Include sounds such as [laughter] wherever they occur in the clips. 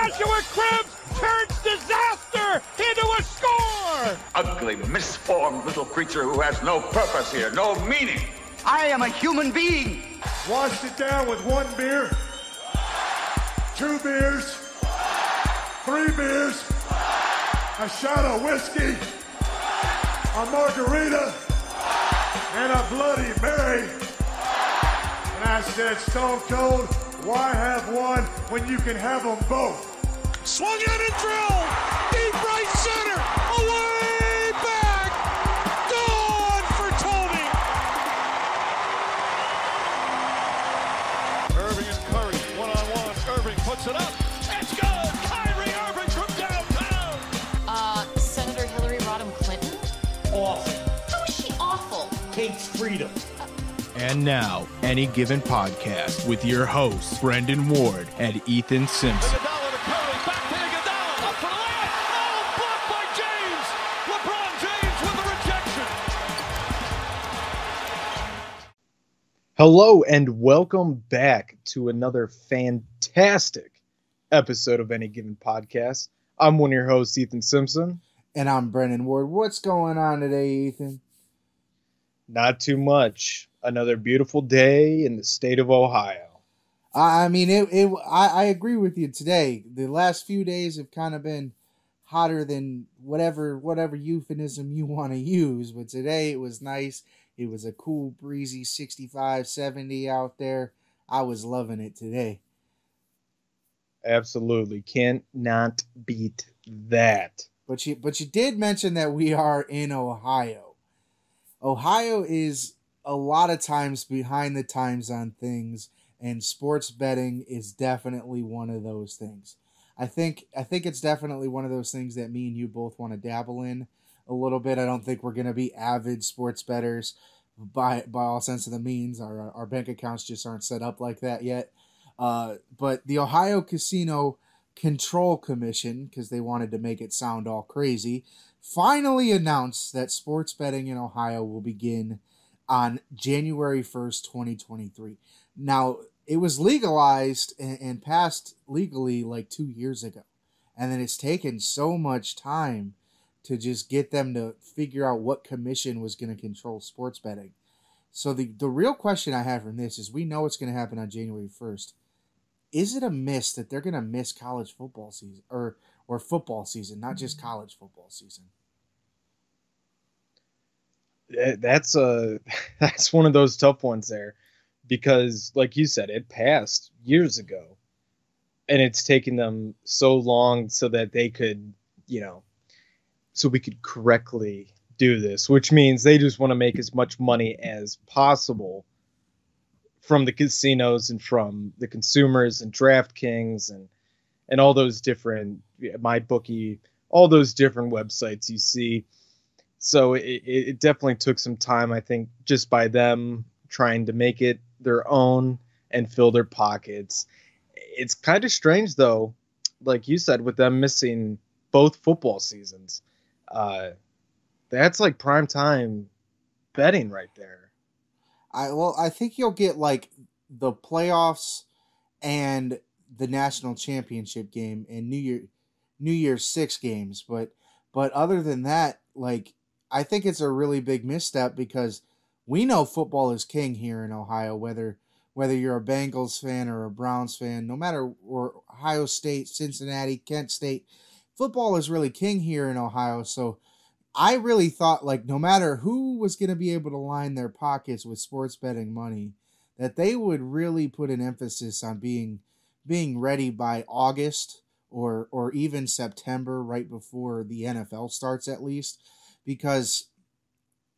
Joshua Cribbs turns disaster into a score! Ugly, misformed little creature who has no purpose here, no meaning. I am a human being. Washed it down with one beer, two beers, three beers, a shot of whiskey, a margarita, and a Bloody Mary. And I said, Stone Cold, why have one when you can have them both? Swung in and drilled! Deep right center! Away back! Gone for Tony! Irving and Curry, one on one. Irving puts it up. It's good! Kyrie Irving from downtown! Uh, Senator Hillary Rodham Clinton? Awful. How is she awful? Hates freedom. And now, Any Given Podcast with your hosts, Brendan Ward and Ethan Simpson. Hello, and welcome back to another fantastic episode of Any Given Podcast. I'm one of your hosts, Ethan Simpson. And I'm Brennan Ward. What's going on today, Ethan? Not too much. Another beautiful day in the state of Ohio. I mean, it. it I, I agree with you today. The last few days have kind of been hotter than whatever whatever euphemism you want to use. But today it was nice. It was a cool, breezy 65, 70 out there. I was loving it today. Absolutely. Can't not beat that. But you but you did mention that we are in Ohio. Ohio is a lot of times behind the times on things and sports betting is definitely one of those things. I think I think it's definitely one of those things that me and you both want to dabble in a little bit. I don't think we're going to be avid sports betters by by all sense of the means. Our our bank accounts just aren't set up like that yet. Uh, but the Ohio Casino Control Commission, because they wanted to make it sound all crazy, finally announced that sports betting in Ohio will begin on January 1st, 2023. Now, it was legalized and, and passed legally like two years ago. And then it's taken so much time to just get them to figure out what commission was going to control sports betting. So the, the real question I have from this is we know it's going to happen on January 1st. Is it a miss that they're going to miss college football season or or football season, not just mm-hmm. college football season? That's a [laughs] that's one of those tough ones there because like you said it passed years ago and it's taken them so long so that they could, you know, so we could correctly do this, which means they just want to make as much money as possible from the casinos and from the consumers and DraftKings and and all those different MyBookie, all those different websites you see. So it, it it definitely took some time, I think, just by them trying to make it their own and fill their pockets. It's kind of strange though, like you said, with them missing both football seasons. Uh, that's like prime time betting right there. I well, I think you'll get like the playoffs and the national championship game and New Year New Year's six games, but but other than that, like I think it's a really big misstep because we know football is king here in Ohio, whether whether you're a Bengals fan or a Browns fan, no matter or Ohio State, Cincinnati, Kent State, football is really king here in Ohio. So I really thought like no matter who was going to be able to line their pockets with sports betting money, that they would really put an emphasis on being being ready by August or or even September right before the NFL starts at least because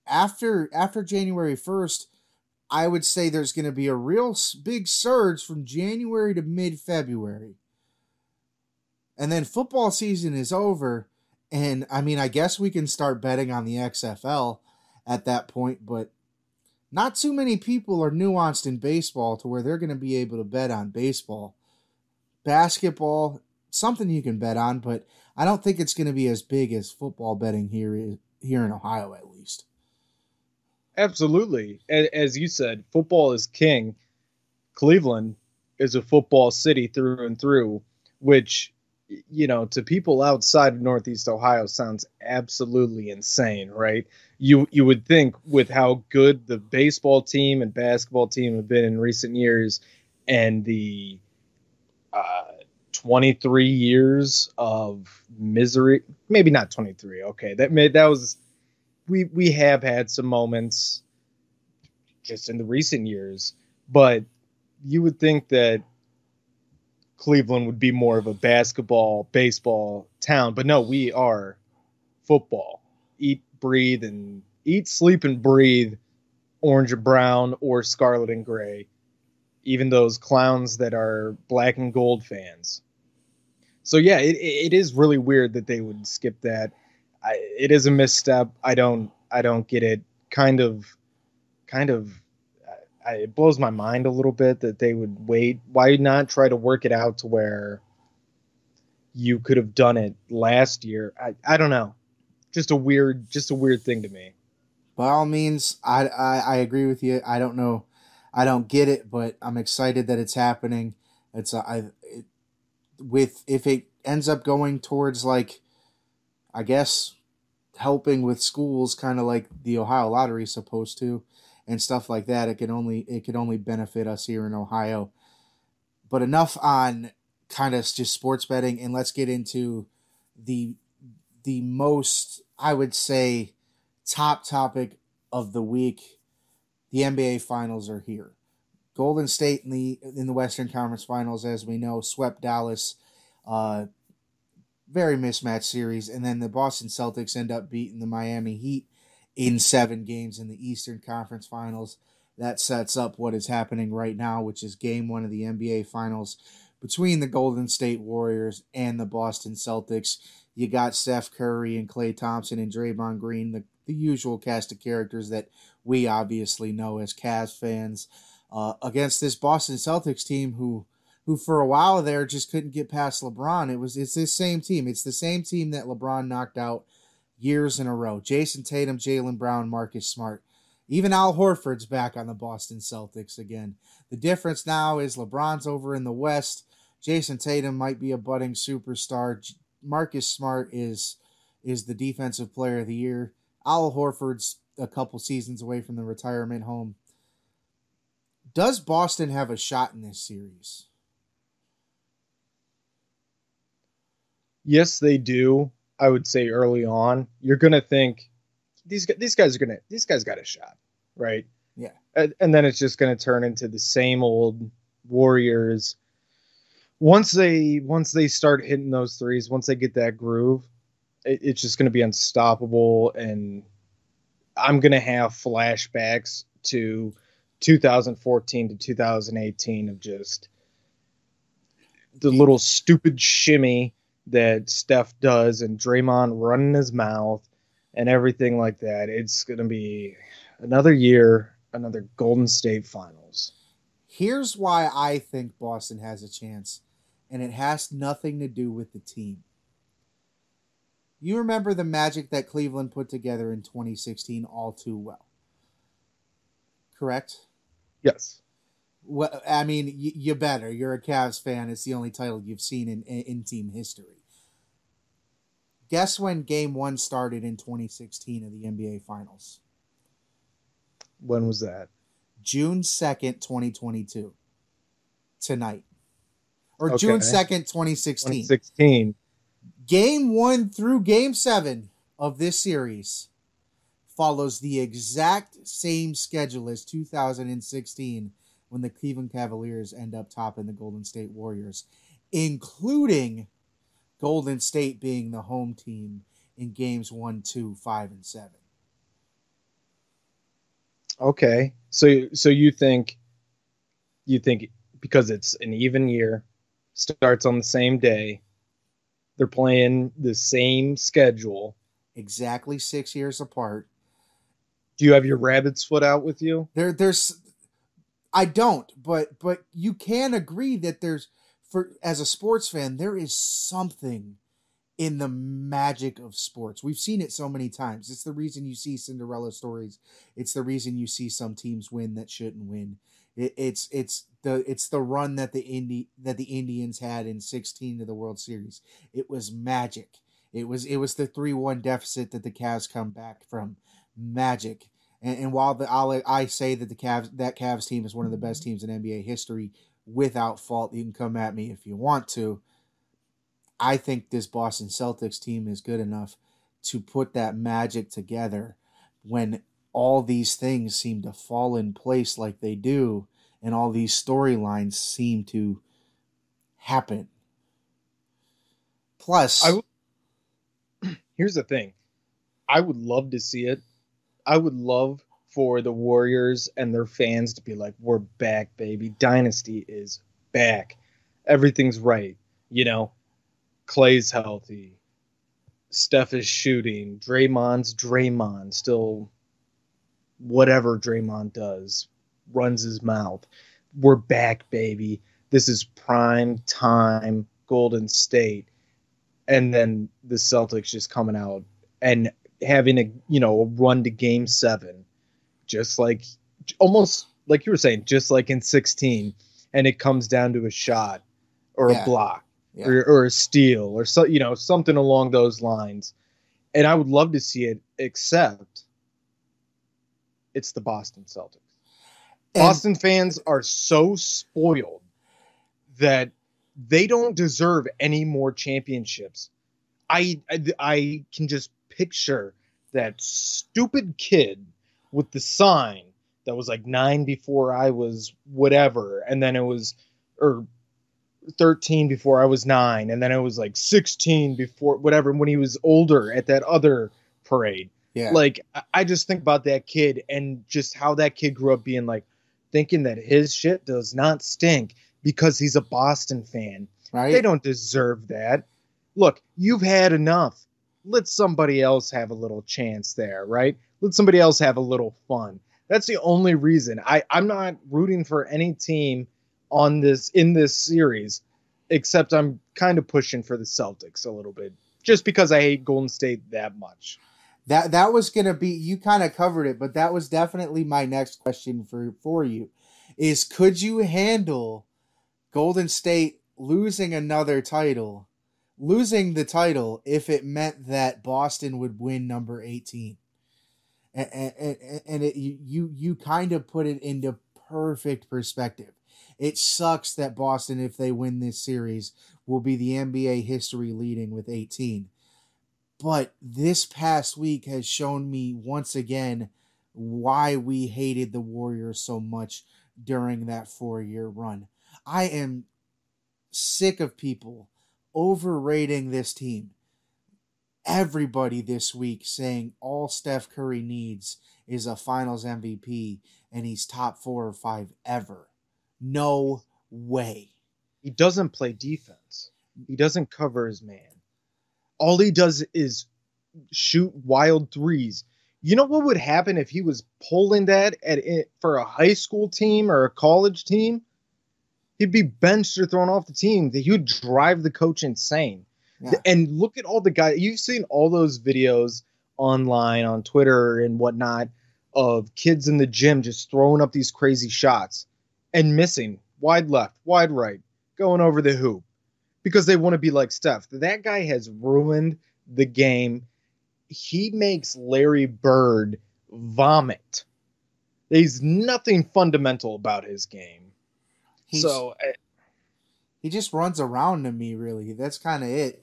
after after January 1st I would say there's going to be a real big surge from January to mid February. And then football season is over and I mean I guess we can start betting on the XFL at that point but not too many people are nuanced in baseball to where they're going to be able to bet on baseball. Basketball, something you can bet on, but I don't think it's going to be as big as football betting here is, here in Ohio at least. Absolutely. As you said, football is king. Cleveland is a football city through and through, which you know, to people outside of Northeast Ohio sounds absolutely insane, right? You you would think with how good the baseball team and basketball team have been in recent years and the uh 23 years of misery, maybe not 23. Okay, that made that was we we have had some moments just in the recent years, but you would think that Cleveland would be more of a basketball, baseball town, but no, we are football. Eat, breathe, and eat, sleep, and breathe orange and brown or scarlet and gray. Even those clowns that are black and gold fans. So yeah, it, it is really weird that they would skip that. I, it is a misstep. I don't I don't get it. Kind of, kind of I, it blows my mind a little bit that they would wait. Why not try to work it out to where you could have done it last year? I, I don't know. Just a weird, just a weird thing to me. By all means, I, I, I agree with you. I don't know, I don't get it, but I'm excited that it's happening. It's uh, I it, with if it ends up going towards like, I guess, helping with schools, kind of like the Ohio Lottery is supposed to and stuff like that. It can only it could only benefit us here in Ohio. But enough on kind of just sports betting, and let's get into the the most I would say top topic of the week. The NBA Finals are here. Golden State in the in the Western Conference Finals, as we know, swept Dallas. Uh, very mismatched series, and then the Boston Celtics end up beating the Miami Heat in seven games in the Eastern Conference Finals. That sets up what is happening right now, which is game one of the NBA Finals between the Golden State Warriors and the Boston Celtics. You got Steph Curry and Klay Thompson and Draymond Green, the, the usual cast of characters that we obviously know as Cavs fans, uh, against this Boston Celtics team who who for a while there just couldn't get past LeBron. It was it's this same team. It's the same team that LeBron knocked out years in a row. Jayson Tatum, Jaylen Brown, Marcus Smart. Even Al Horford's back on the Boston Celtics again. The difference now is LeBron's over in the West. Jayson Tatum might be a budding superstar. Marcus Smart is is the defensive player of the year. Al Horford's a couple seasons away from the retirement home. Does Boston have a shot in this series? Yes, they do. I would say early on, you're gonna think these these guys are gonna these guys got a shot, right? Yeah, and, and then it's just gonna turn into the same old Warriors. Once they once they start hitting those threes, once they get that groove, it, it's just gonna be unstoppable, and I'm gonna have flashbacks to 2014 to 2018 of just the little stupid shimmy that Steph does and Draymond running his mouth and everything like that. It's going to be another year, another Golden State Finals. Here's why I think Boston has a chance, and it has nothing to do with the team. You remember the magic that Cleveland put together in 2016 all too well. Correct? Yes. Well, I mean, you better. You're a Cavs fan. It's the only title you've seen in, in, in team history. Guess when Game One started in 2016 of the NBA Finals? When was that? June 2nd, 2022. Tonight. Or Okay. June 2nd, 2016. 2016. Game one through game seven of this series follows the exact same schedule as 2016 when the Cleveland Cavaliers end up topping the Golden State Warriors, including Golden State being the home team in games one, two, five, and seven. Okay. So so you think you think because it's an even year, starts on the same day, they're playing the same schedule. Exactly six years apart. Do you have your rabbit's foot out with you? There, there's, I don't, but but you can agree that there's, for as a sports fan, there is something in the magic of sports. We've seen it so many times. It's the reason you see Cinderella stories. It's the reason you see some teams win that shouldn't win. It, it's it's the it's the run that the Indi that the Indians had in 16 to the World Series. It was magic. It was it was the 3-1 deficit that the Cavs come back from. Magic. And, and while the I'll, I say that the Cavs that Cavs team is one of the best teams in NBA history without fault, you can come at me if you want to. I think this Boston Celtics team is good enough to put that magic together when all these things seem to fall in place like they do and all these storylines seem to happen. Plus, [clears throat] here's the thing I would love to see it. I would love for the Warriors and their fans to be like, we're back, baby. Dynasty is back. Everything's right. You know, Klay's healthy. Steph is shooting. Draymond's Draymond. Still, whatever Draymond does, runs his mouth. We're back, baby. This is prime time Golden State. And then the Celtics just coming out and having a you know a run to game seven, just like almost like you were saying, just like in 16, and it comes down to a shot or Yeah. a block Yeah. or, or a steal or so you know something along those lines. And I would love to see it, except it's the Boston Celtics. And- Boston fans are so spoiled that they don't deserve any more championships. I, I I can just picture that stupid kid with the sign that was like 9 before I was whatever and then it was or 13 before I was 9 and then it was like 16 before whatever when he was older at that other parade yeah, like I just think about that kid and just how that kid grew up being like thinking that his shit does not stink because he's a Boston fan. right? They don't deserve that. Look, you've had enough. Let somebody else have a little chance there, right? Let somebody else have a little fun. That's the only reason. I, I'm not rooting for any team on this in this series, except I'm kind of pushing for the Celtics a little bit. Just because I hate Golden State that much. That that was gonna be you kind of covered it, but that was definitely my next question for for you. Is could you handle Golden State losing another title, losing the title if it meant that Boston would win number eighteen? And and, and it, you you kind of put it into perfect perspective. It sucks that Boston, if they win this series, will be the NBA history leading with 18 but this past week has shown me once again why we hated the Warriors so much during that four year run. I am sick of people overrating this team. Everybody this week saying all Steph Curry needs is a finals MVP and he's top four or five ever. No way. He doesn't play defense. He doesn't cover his man. All he does is shoot wild threes. You know what would happen if he was pulling that at eh, for a high school team or a college team? He'd be benched or thrown off the team. That he would drive the coach insane. Yeah. And look at all the guys. You've seen all those videos online on Twitter and whatnot of kids in the gym just throwing up these crazy shots and missing wide left, wide right, going over the hoop because they want to be like Steph. That guy has ruined the game. He makes Larry Bird vomit. There's nothing fundamental about his game. He's- so I- he just runs around to me really. That's kind of it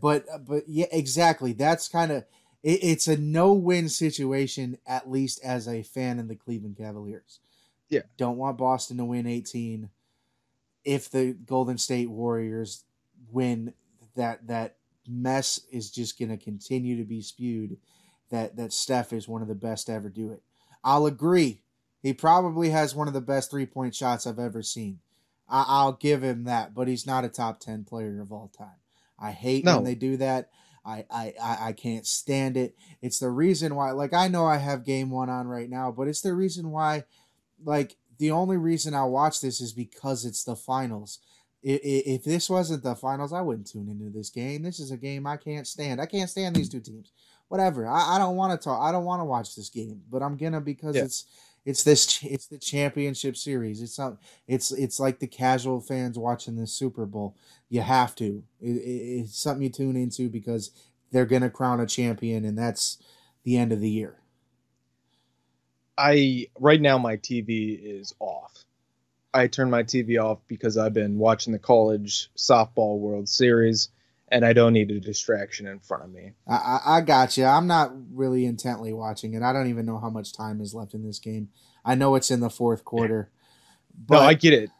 but but yeah exactly. That's kind of it, it's a no-win situation at least as a fan of the cleveland cavaliers. Yeah. don't want boston to win 18 if the golden state warriors win that that mess is just going to continue to be spewed. That that steph is one of the best to ever do it. I'll agree. He probably has one of the best three-point shots i've ever seen I- I'll give him that, but he's not a top ten player of all time. I hate No. when they do that. I, I I can't stand it. It's the reason why. Like I know I have game one on right now, but it's the reason why. Like the only reason I watch this is because it's the finals. If this wasn't the finals, I wouldn't tune into this game. This is a game I can't stand. I can't stand these two teams. Whatever. I, I don't want to talk. I don't want to watch this game, but I'm gonna because Yeah. it's It's this. It's the championship series. It's not. It's it's like the casual fans watching the Super Bowl. You have to. It, it, it's something you tune into because they're gonna crown a champion, and that's the end of the year. I right now my TV is off. I turned my TV off because I've been watching the college softball World Series, and I don't need a distraction in front of me. I, I, I got you. I'm not really intently watching it. I don't even know how much time is left in this game. I know it's in the fourth quarter. [laughs] no, But I get it.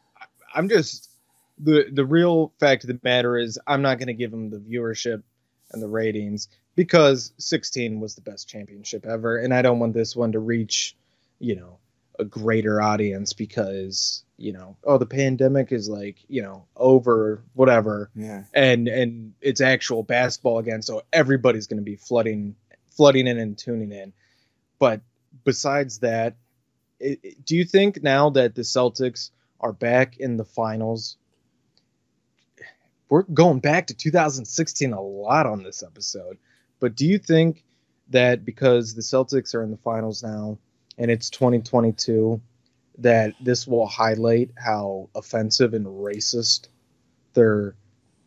I'm just the the real fact of the matter is I'm not going to give them the viewership and the ratings because 16 was the best championship ever, and I don't want this one to reach, you know, a greater audience because you know, oh, the pandemic is like you know over, whatever. yeah, and and it's actual basketball again so everybody's going to be flooding flooding in and tuning in but besides that it, it- do you think now that the celtics are back in the finals we're going back to 2016 a lot on this episode but do you think that because the celtics are in the finals now and it's 2022 that this will highlight how offensive and racist their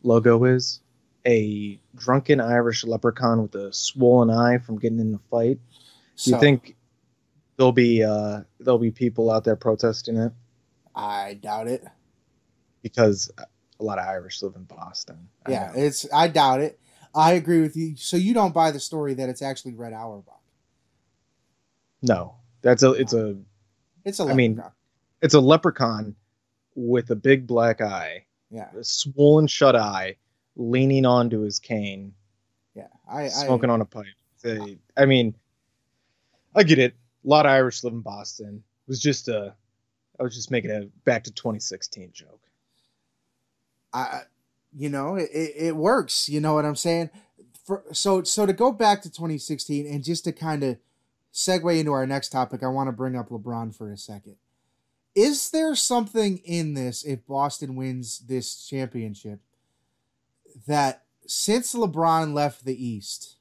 logo is a drunken Irish leprechaun with a swollen eye from getting in a fight. Do you think there'll be uh, there'll be people out there protesting it I doubt it. because a lot of Irish live in Boston? I Yeah, know. it's. I doubt it. I agree with you. So you don't buy the story that it's actually Red Auerbach. no, that's a it's a It's a. I mean, it's a leprechaun with a big black eye, yeah, a swollen shut eye, leaning onto his cane, yeah. I, I smoking on a pipe. They, I mean, I get it. A lot of Irish live in Boston. It was just a, I was just making a back to 2016 joke. I, you know, it, it, it works. You know what I'm saying? For, so, so to go back to 2016 and just to kind of segue into our next topic, I want to bring up LeBron for a second. Is there something in this if Boston wins this championship that since LeBron left the East,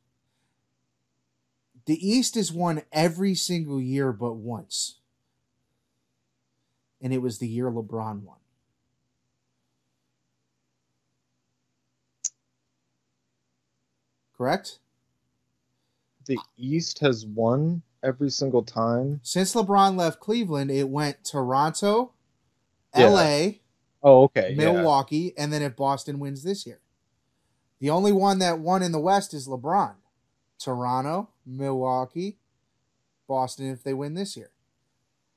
the East has won every single year but once. And it was the year LeBron won. Correct? The East has won every single time. Since LeBron left Cleveland, it went Toronto, Yeah. LA, Oh, okay. yeah. Milwaukee, and then if Boston wins this year. The only one that won in the West is LeBron. Toronto, Milwaukee, Boston if they win this year.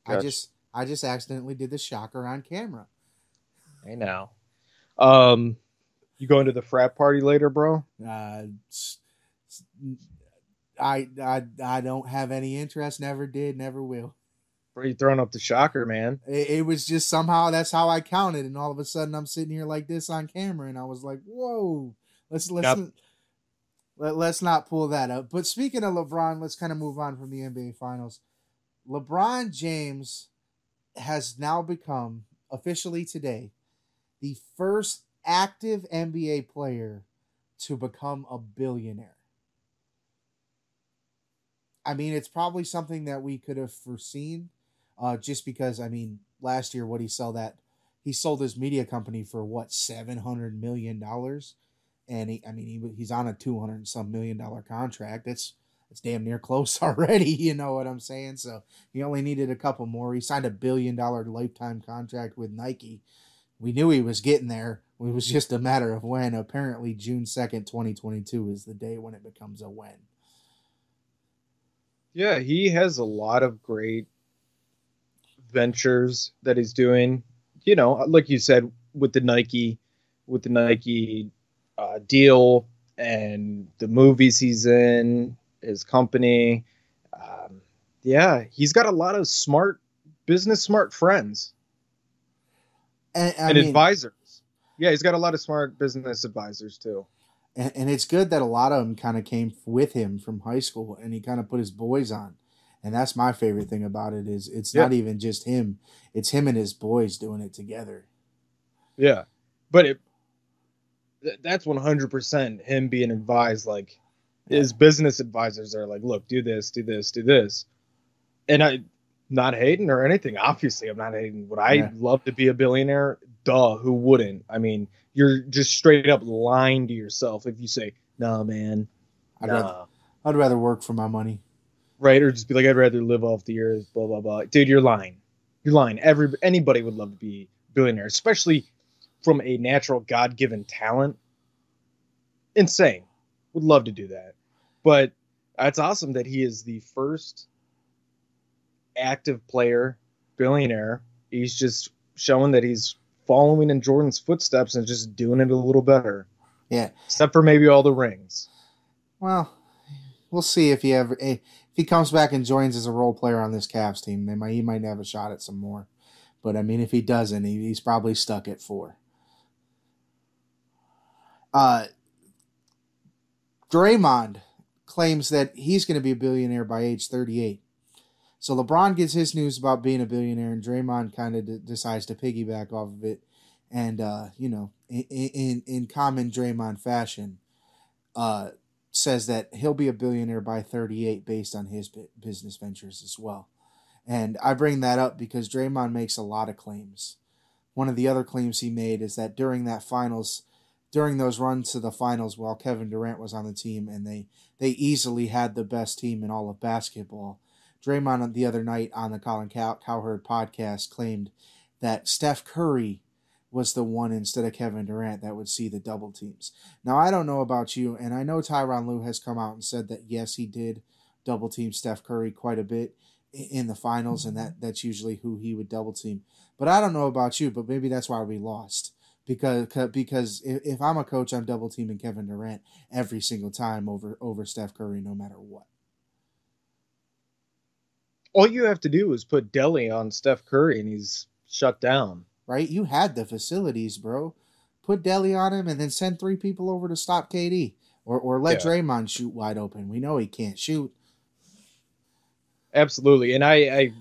I just I just accidentally did the shocker on camera. I know. Um, you going to the frat party later, bro? Uh, I, I I don't have any interest, never did, never will. You throwing up the shocker, man? It, it was just somehow that's how I counted, and all of a sudden I'm sitting here like this on camera, and I was like, "Whoa, let's let's Yep. let, let's not pull that up." But speaking of LeBron, let's kind of move on from the NBA Finals. LeBron James has now become officially today the first active NBA player to become a billionaire. I mean, it's probably something that we could have foreseen, uh, just because I mean, last year what he sold that he sold his media company for what seven hundred million dollars, and he, I mean, he, he's on a two hundred some million dollar contract. That's it's damn near [laughs] close already. You know what I'm saying? So he only needed a couple more. He signed a billion dollar lifetime contract with Nike. We knew he was getting there. It was just a matter of when. Apparently, June second, twenty twenty two, is the day when it becomes a when. Yeah, he has a lot of great ventures that he's doing. You know, like you said, with the Nike, with the Nike uh, deal and the movies he's in, his company. Um, yeah, he's got a lot of smart business, smart friends And, and mean, advisors. Yeah, he's got a lot of smart business advisors too. And, and it's good that a lot of them kind of came with him from high school and he kind of put his boys on and that's my favorite thing about it is it's Yeah. not even just him it's him and his boys doing it together Yeah, but it th- that's one hundred percent him being advised. Like his business advisors are like, "Look, do this, do this, do this," and I not hating or anything. Obviously, I'm not hating. Would I Yeah. love to be a billionaire? Duh, who wouldn't? I mean, you're just straight up lying to yourself if you say, "No, man, I'd, nah." rather, I'd rather work for my money. right? Or just be like, "I'd rather live off the earth." Blah blah blah. Dude, you're lying. You're lying. Every anybody would love to be a billionaire, especially from a natural God-given talent. Insane. Would love to do that, but it's awesome that he is the first active player billionaire. He's just showing that he's following in Jordan's footsteps and just doing it a little better. Yeah. Except for maybe all the rings. Well, we'll see if he ever eh, if he comes back and joins as a role player on this Cavs team. They might he might have a shot at some more. But I mean, if he doesn't, he, he's probably stuck at four. Uh, Draymond claims that he's going to be a billionaire by age 38. So LeBron gets his news about being a billionaire, and Draymond kind of d- decides to piggyback off of it. And uh, you know, in, in in common Draymond fashion, uh, says that he'll be a billionaire by 38 based on his bu- business ventures as well. And I bring that up because Draymond makes a lot of claims. One of the other claims he made is that during that finals, during those runs to the finals while Kevin Durant was on the team and they they easily had the best team in all of basketball. Draymond the other night on the Colin Cow- Cowherd podcast claimed that Steph Curry was the one instead of Kevin Durant that would see the double teams. Now I don't know about you, and I know Tyronn Lue has come out and said that yes, he did double team Steph Curry quite a bit in the finals, and that that's usually who he would double team. But I don't know about you, but maybe that's why we lost because because if, I'm a coach, I'm double teaming Kevin Durant every single time over over Steph Curry, no matter what. All you have to do is put Delly on Steph Curry and he's shut down. Right? You had the facilities, bro. Put Delly on him, and then send three people over to stop KD, or or let Yeah. Draymond shoot wide open. We know he can't shoot. Absolutely. And I I,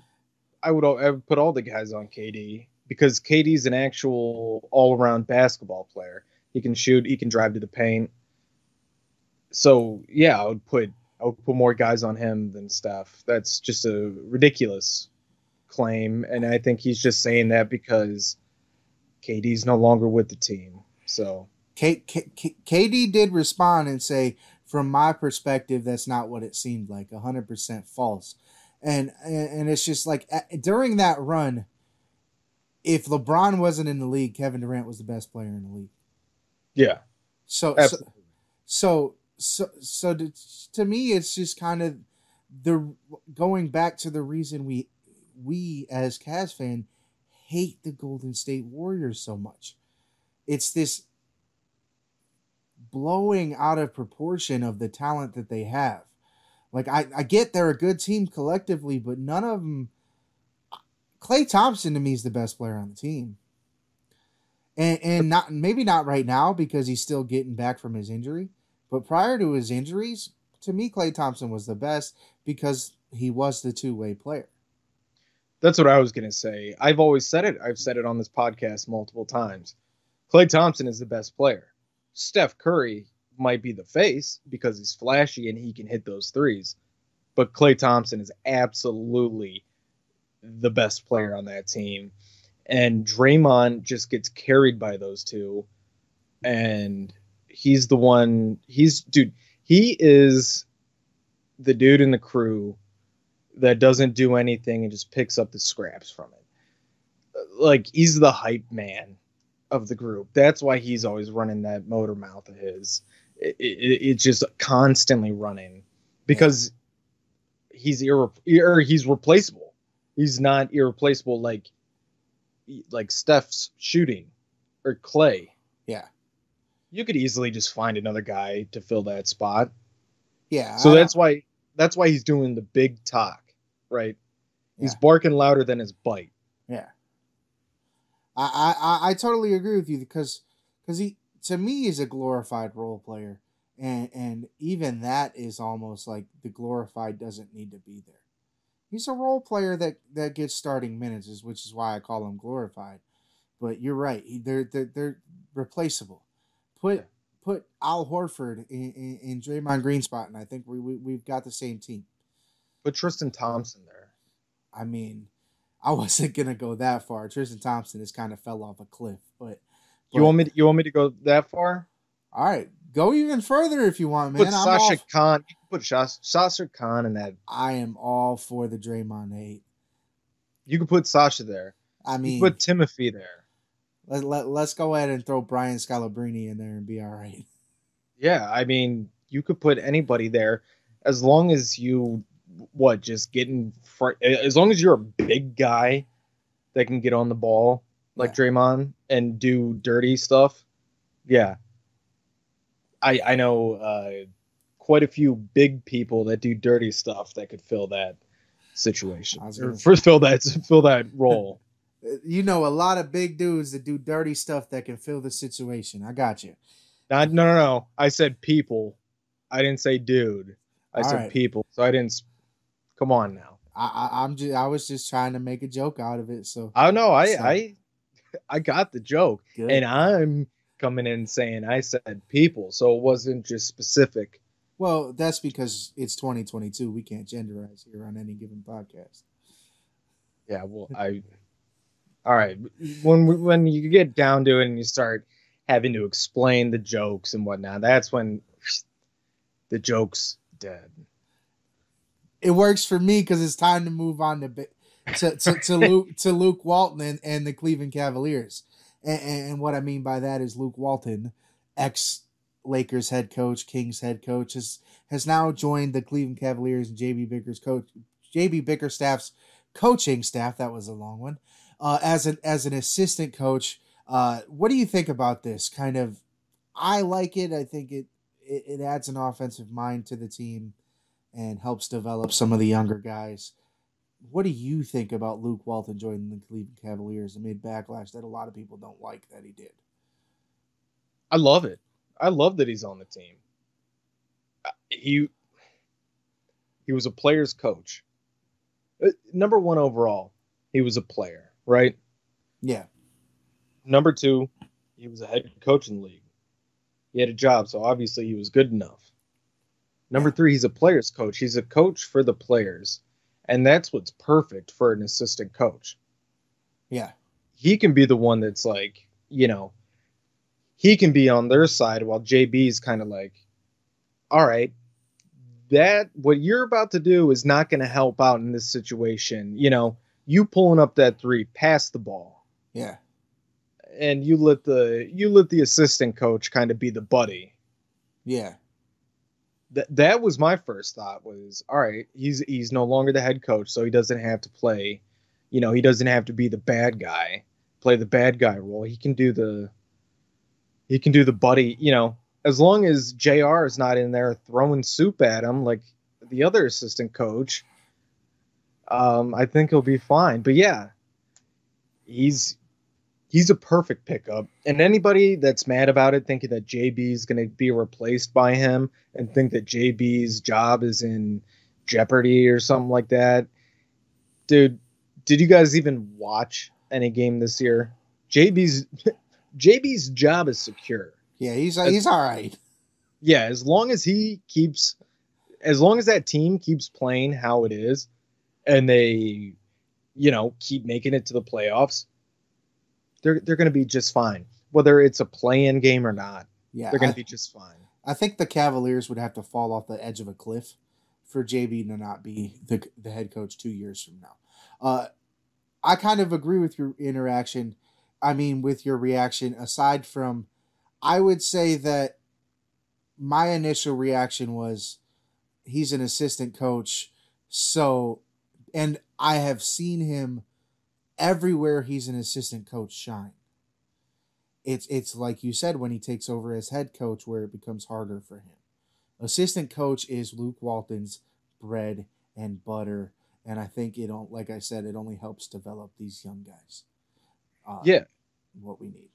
I would I would put all the guys on KD because KD's an actual all-around basketball player. He can shoot, he can drive to the paint. So, yeah, I would put I would put more guys on him than Steph. That's just a ridiculous claim and I think he's just saying that because KD's no longer with the team. So, K- K- K- KD did respond and say, from my perspective, that's not what it seemed like. 100% false. And, and it's just like during that run, if LeBron wasn't in the league, Kevin Durant was the best player in the league. yeah. So Absolutely. so so, so so to, to me, it's just kind of the going back to the reason we we as Cavs fan hate the Golden State Warriors so much. It's this blowing out of proportion of the talent that they have. Like I, I get they're a good team collectively, but none of them. Klay Thompson to me is the best player on the team, and and not maybe not right now because he's still getting back from his injury, but prior to his injuries, to me Klay Thompson was the best because he was the two way player. That's what I was gonna say. I've always said it. I've said it on this podcast multiple times. Klay Thompson is the best player. Steph Curry might be the face because he's flashy and he can hit those threes. But Klay Thompson is absolutely the best player on that team. And Draymond just gets carried by those two. And he's the one he's dude, he is the dude in the crew that doesn't do anything and just picks up the scraps from it. Like he's the hype man of the group. That's why he's always running that motor mouth of his. It, it, it's just constantly running because he's irre- or he's replaceable. He's not irreplaceable like like Steph's shooting or Klay. Yeah, You could easily just find another guy to fill that spot. yeah. So I- that's why that's why he's doing the big talk, right? He's Yeah. barking louder than his bite. Yeah. I, I, I totally agree with you because because he to me is a glorified role player and and even that is almost like the glorified doesn't need to be there. He's a role player that that gets starting minutes, which is why I call him glorified. But you're right; they're they're, they're replaceable. Put put Al Horford in, in, in Draymond Green spot, and I think we, we we've got the same team. Put Tristan Thompson there. I mean, I wasn't gonna go that far. Tristan Thompson has kind of fell off a cliff, but, You want me? To, you want me to go that far? all right, go even further if you want, man. Put I'm Sasha all, Kaun. You can put Sas- Sasha Kaun in that. I am all for the Draymond eight. You can put Sasha there. I mean, can put Timothy there. Let, let, let's go ahead and throw Brian Scalabrine in there and be all right. Yeah, I mean, you could put anybody there as long as you what just getting fr- as long as you're a big guy that can get on the ball like Yeah. Draymond and do dirty stuff. Yeah. I I know uh quite a few big people that do dirty stuff that could fill that situation. Or fill that fill that role. [laughs] You know, a lot of big dudes that do dirty stuff that can fill the situation. I got you. Not, no, no, no. I said people. I didn't say dude. I All said right. people. So I didn't. Come on now. I, I I'm just I was just trying to make a joke out of it. So I know. I So- I [laughs] I got the joke, good. and I'm coming in saying I said people, so it wasn't just specific. well, that's because it's 2022. We can't genderize here on any given podcast. Yeah. Well, I. All right. When when you get down to it and you start having to explain the jokes and whatnot, that's when the jokes dead. It works for me because it's time to move on to to to, to [laughs] Luke to Luke Walton and, and the Cleveland Cavaliers. And, and what I mean by that is Luke Walton, ex Lakers head coach, Kings head coach, has has now joined the Cleveland Cavaliers and JB Bicker's coach JB Bickerstaff's coaching staff. That was a long one. Uh, as an as an assistant coach, uh, what do you think about this? Kind of, I like it. I think it it, it adds an offensive mind to the team and helps develop some of the younger guys. What do you think about Luke Walton joining the Cleveland Cavaliers amid backlash that a lot of people don't like that he did? I love it. I love that he's on the team. He he was a player's coach. Uh, Number one overall, he was a player, right? Yeah, Number two, he was a head coach in the league. He had a job, so obviously he was good enough. Number three, he's a player's coach. He's a coach for the players. And that's what's perfect for an assistant coach. yeah, he can be the one that's like, you know, he can be on their side while JB's kind of like, all right, that what you're about to do is not going to help out in this situation. You know, you pulling up that three, pass the ball, yeah, and you let the you let the assistant coach kind of be the buddy. yeah, That that was my first thought was, all right, he's he's no longer the head coach, so he doesn't have to play, you know, he doesn't have to be the bad guy, play the bad guy role. He can do the he can do the buddy, you know, as long as JR is not in there throwing soup at him like the other assistant coach, um, I think he'll be fine. But yeah, he's he's a perfect pickup. And anybody that's mad about it, thinking that JB is going to be replaced by him, and think that JB's job is in jeopardy or something like that, dude, did you guys even watch any game this year? JB's [laughs] JB's job is secure. yeah. He's he's all right. Yeah, as long as he keeps, as long as that team keeps playing how it is, and they, you know, keep making it to the playoffs, they're they're going to be just fine. Whether it's a play-in game or not, Yeah, they're going to be just fine. I think the Cavaliers would have to fall off the edge of a cliff for JB to not be the the head coach two years from now. Uh, I kind of agree with your interaction. I mean, with your reaction. Aside from, I would say that my initial reaction was he's an assistant coach, so, and I have seen him everywhere he's an assistant coach shine. It's it's like you said when he takes over as head coach where it becomes harder for him. Assistant coach is Luke Walton's bread and butter, and I think it don't like I said it only helps develop these young guys. Uh, Yeah. what we need.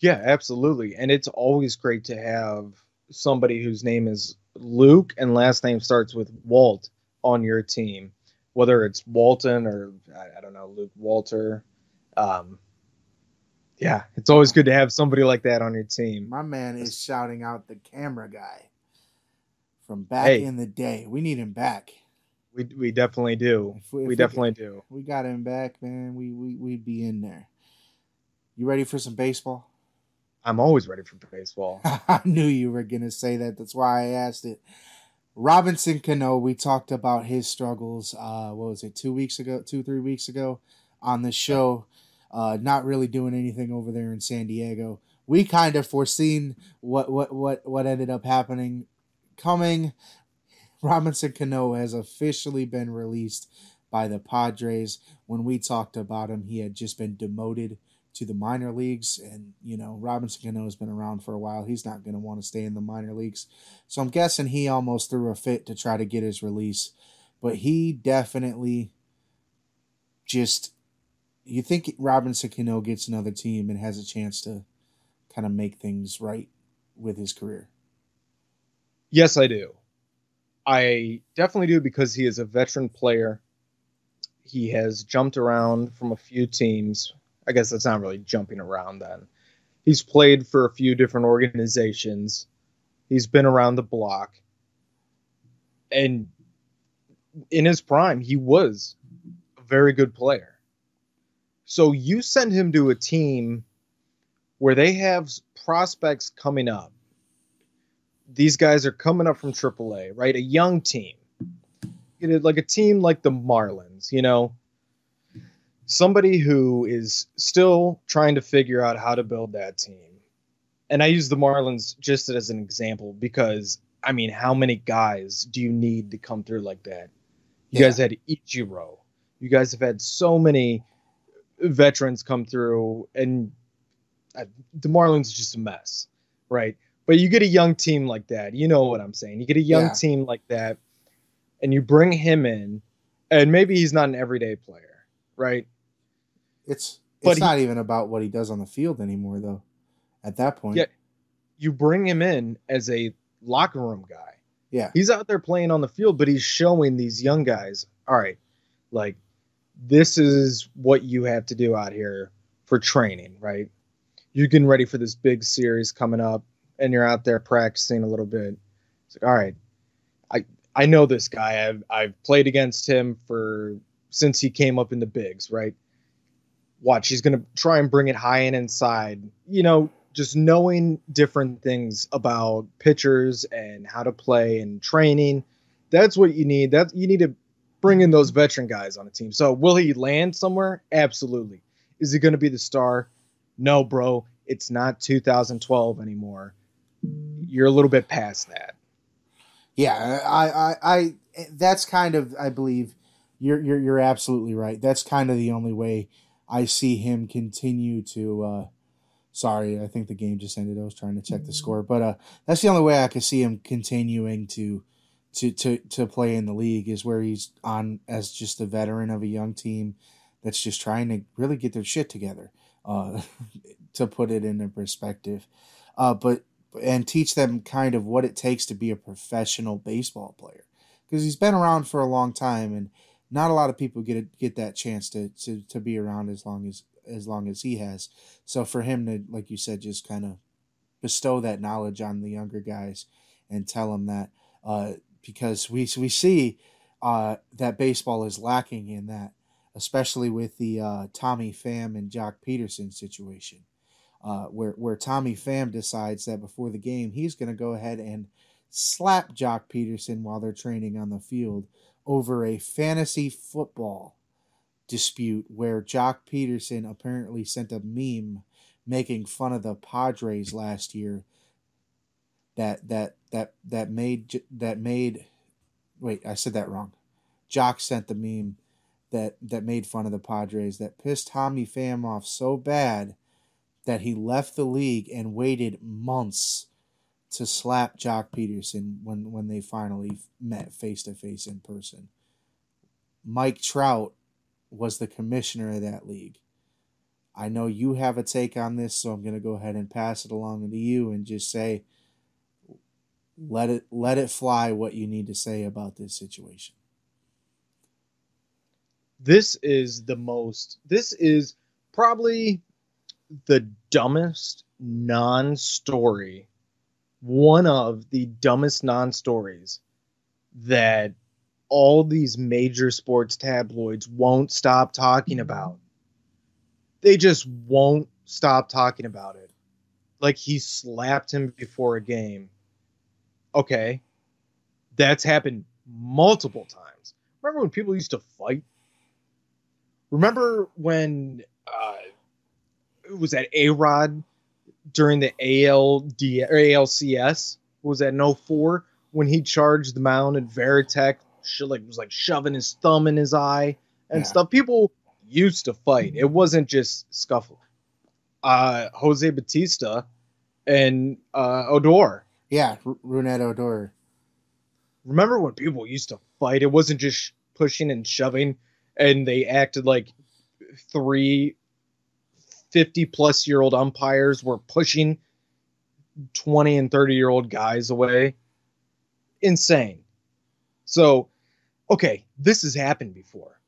Yeah, absolutely. And it's always great to have somebody whose name is Luke and last name starts with Walt on your team, whether it's Walton or I, I don't know, Luke Walter. Um, yeah, it's always good to have somebody like that on your team. My man is shouting out the camera guy from back Hey. in the day. We need him back. We we definitely do. If we- if we we- definitely do. We got him back, man. We we we'd be in there. You ready for some baseball? I'm always ready for baseball. [laughs] I knew you were gonna say that. That's why I asked it. Robinson Cano, we talked about his struggles. Uh, what was it? Two weeks ago, two three weeks ago, on the show. Uh, not really doing anything over there in San Diego. We kind of foreseen what what what what ended up happening, coming. Robinson Cano has officially been released by the Padres. When we talked about him, he had just been demoted to the minor leagues. And, you know, Robinson Cano has been around for a while. He's not going to want to stay in the minor leagues. So I'm guessing he almost threw a fit to try to get his release. But he definitely just. You think Robinson Cano gets another team and has a chance to kind of make things right with his career? Yes, I do. I definitely do because he is a veteran player. He has jumped around from a few teams. I guess that's not really jumping around then. He's played for a few different organizations. He's been around the block. And in his prime, he was a very good player. So you send him to a team where they have prospects coming up these guys are coming up from AAA, right? A young team, like a team like the Marlins, you know, somebody who is still trying to figure out how to build that team. And I use the Marlins just as an example because I mean, how many guys do you need to come through like that? You Yeah. guys had Ichiro. You guys have had so many veterans come through, and uh, the Marlins is just a mess, right? But you get a young team like that. You know what I'm saying. You get a young Yeah. team like that, and you bring him in, and maybe he's not an everyday player, right? It's it's he- not even about what he does on the field anymore, though. At that point, Yeah. You bring him in as a locker room guy. yeah, He's out there playing on the field, but he's showing these young guys, all right, like this is what you have to do out here for training, right? You're getting ready for this big series coming up, and you're out there practicing a little bit. It's like, all right, I I know this guy. I've I've played against him for since he came up in the bigs, right? Watch, he's gonna try and bring it high and inside. You know, just knowing different things about pitchers and how to play and training. That's what you need. That you need to bring in those veteran guys on a team. So will he land somewhere? Absolutely. Is he going to be the star? No, bro. It's not 2012 anymore. You're a little bit past that. yeah. I, I, I, that's kind of, I believe, you're, you're, you're absolutely right. That's kind of the only way I see him continue to. uh Sorry, I think the game just ended. I was trying to check the score, but uh, that's the only way I could see him continuing to, to, to, to play in the league is where he's on as just a veteran of a young team that's just trying to really get their shit together. Uh, [laughs] to put it into perspective, uh, but and teach them kind of what it takes to be a professional baseball player because he's been around for a long time and not a lot of people get a, get that chance to, to to be around as long as as long as he has. So for him to like you said just kind of bestow that knowledge on the younger guys and tell them that uh, because we we see uh, that baseball is lacking in that especially with the uh, Tommy Pham and Joc Pederson situation uh, where where Tommy Pham decides that before the game he's going to go ahead and slap Joc Pederson while they're training on the field over a fantasy football dispute where Joc Pederson apparently sent a meme making fun of the Padres last year that that that that made that made wait I said that wrong. Joc sent the meme that that made fun of the Padres that pissed Tommy Pham off so bad that he left the league and waited months to slap Joc Pederson when when they finally met face to face in person. Mike Trout was the commissioner of that league. I know you have a take on this, so I'm going to go ahead and pass it along to you and just say let it let it fly what you need to say about this situation. This is the most, this is probably the dumbest non story, one of the dumbest non stories that all these major sports tabloids won't stop talking about. They just won't stop talking about it. Like he slapped him before a game. Okay. That's happened multiple times. Remember when people used to fight? Remember when uh it was that A Rod during the ALD or ALCS? Was that no 04 when he charged the mound and Varitek like was like shoving his thumb in his eye and Yeah. stuff? People used to fight. It wasn't just scuffle. Uh Jose Bautista and uh Odor. Yeah, R- Rougned Odor. remember when people used to fight it wasn't just pushing and shoving and they acted like three 50 plus year old umpires were pushing 20 and 30 year old guys away. Insane. So okay this has happened before.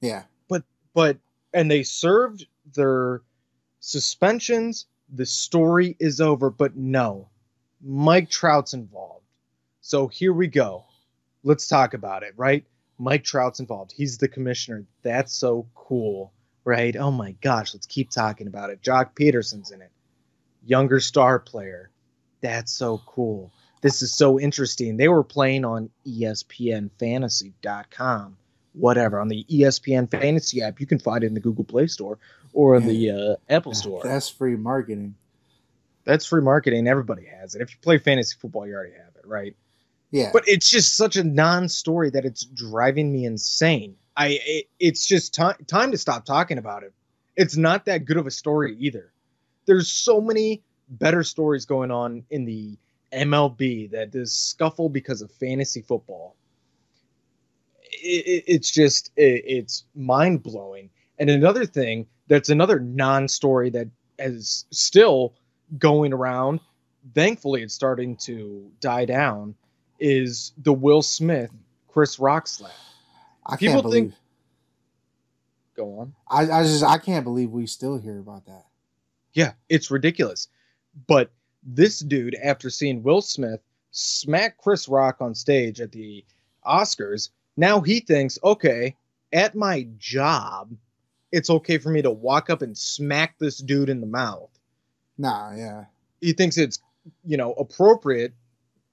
Yeah. but but, and they served their suspensions. The story is over but no mike trout's involved. So here we go. Let's talk about it right? Mike trout's involved. He's the commissioner. That's so cool right? Oh my gosh let's keep talking about it. Joc Pederson's in it. Younger star player. That's so cool. This is so interesting. They were playing on espnfantasy.com whatever on the espn fantasy app. You can find it in the google play store or in the uh, apple store. That's free marketing. that's free marketing. Everybody has it. If you play fantasy football you already have it right? Yeah. but it's just such a non-story that it's driving me insane i it, it's just time time to stop talking about it. It's not that good of a story either. There's so many better stories going on in the mlb that this scuffle because of fantasy football. It, it- it's just it, it's mind-blowing. And another thing that's another non-story that is still going around thankfully it's starting to die down is the Will Smith Chris Rock slap. I people can't think- believe. Go on. I, I just I can't believe we still hear about that. Yeah, it's ridiculous. But this dude, after seeing Will Smith smack Chris Rock on stage at the Oscars, now he thinks, okay, at my job, it's okay for me to walk up and smack this dude in the mouth. Nah, yeah. He thinks it's, you know, appropriate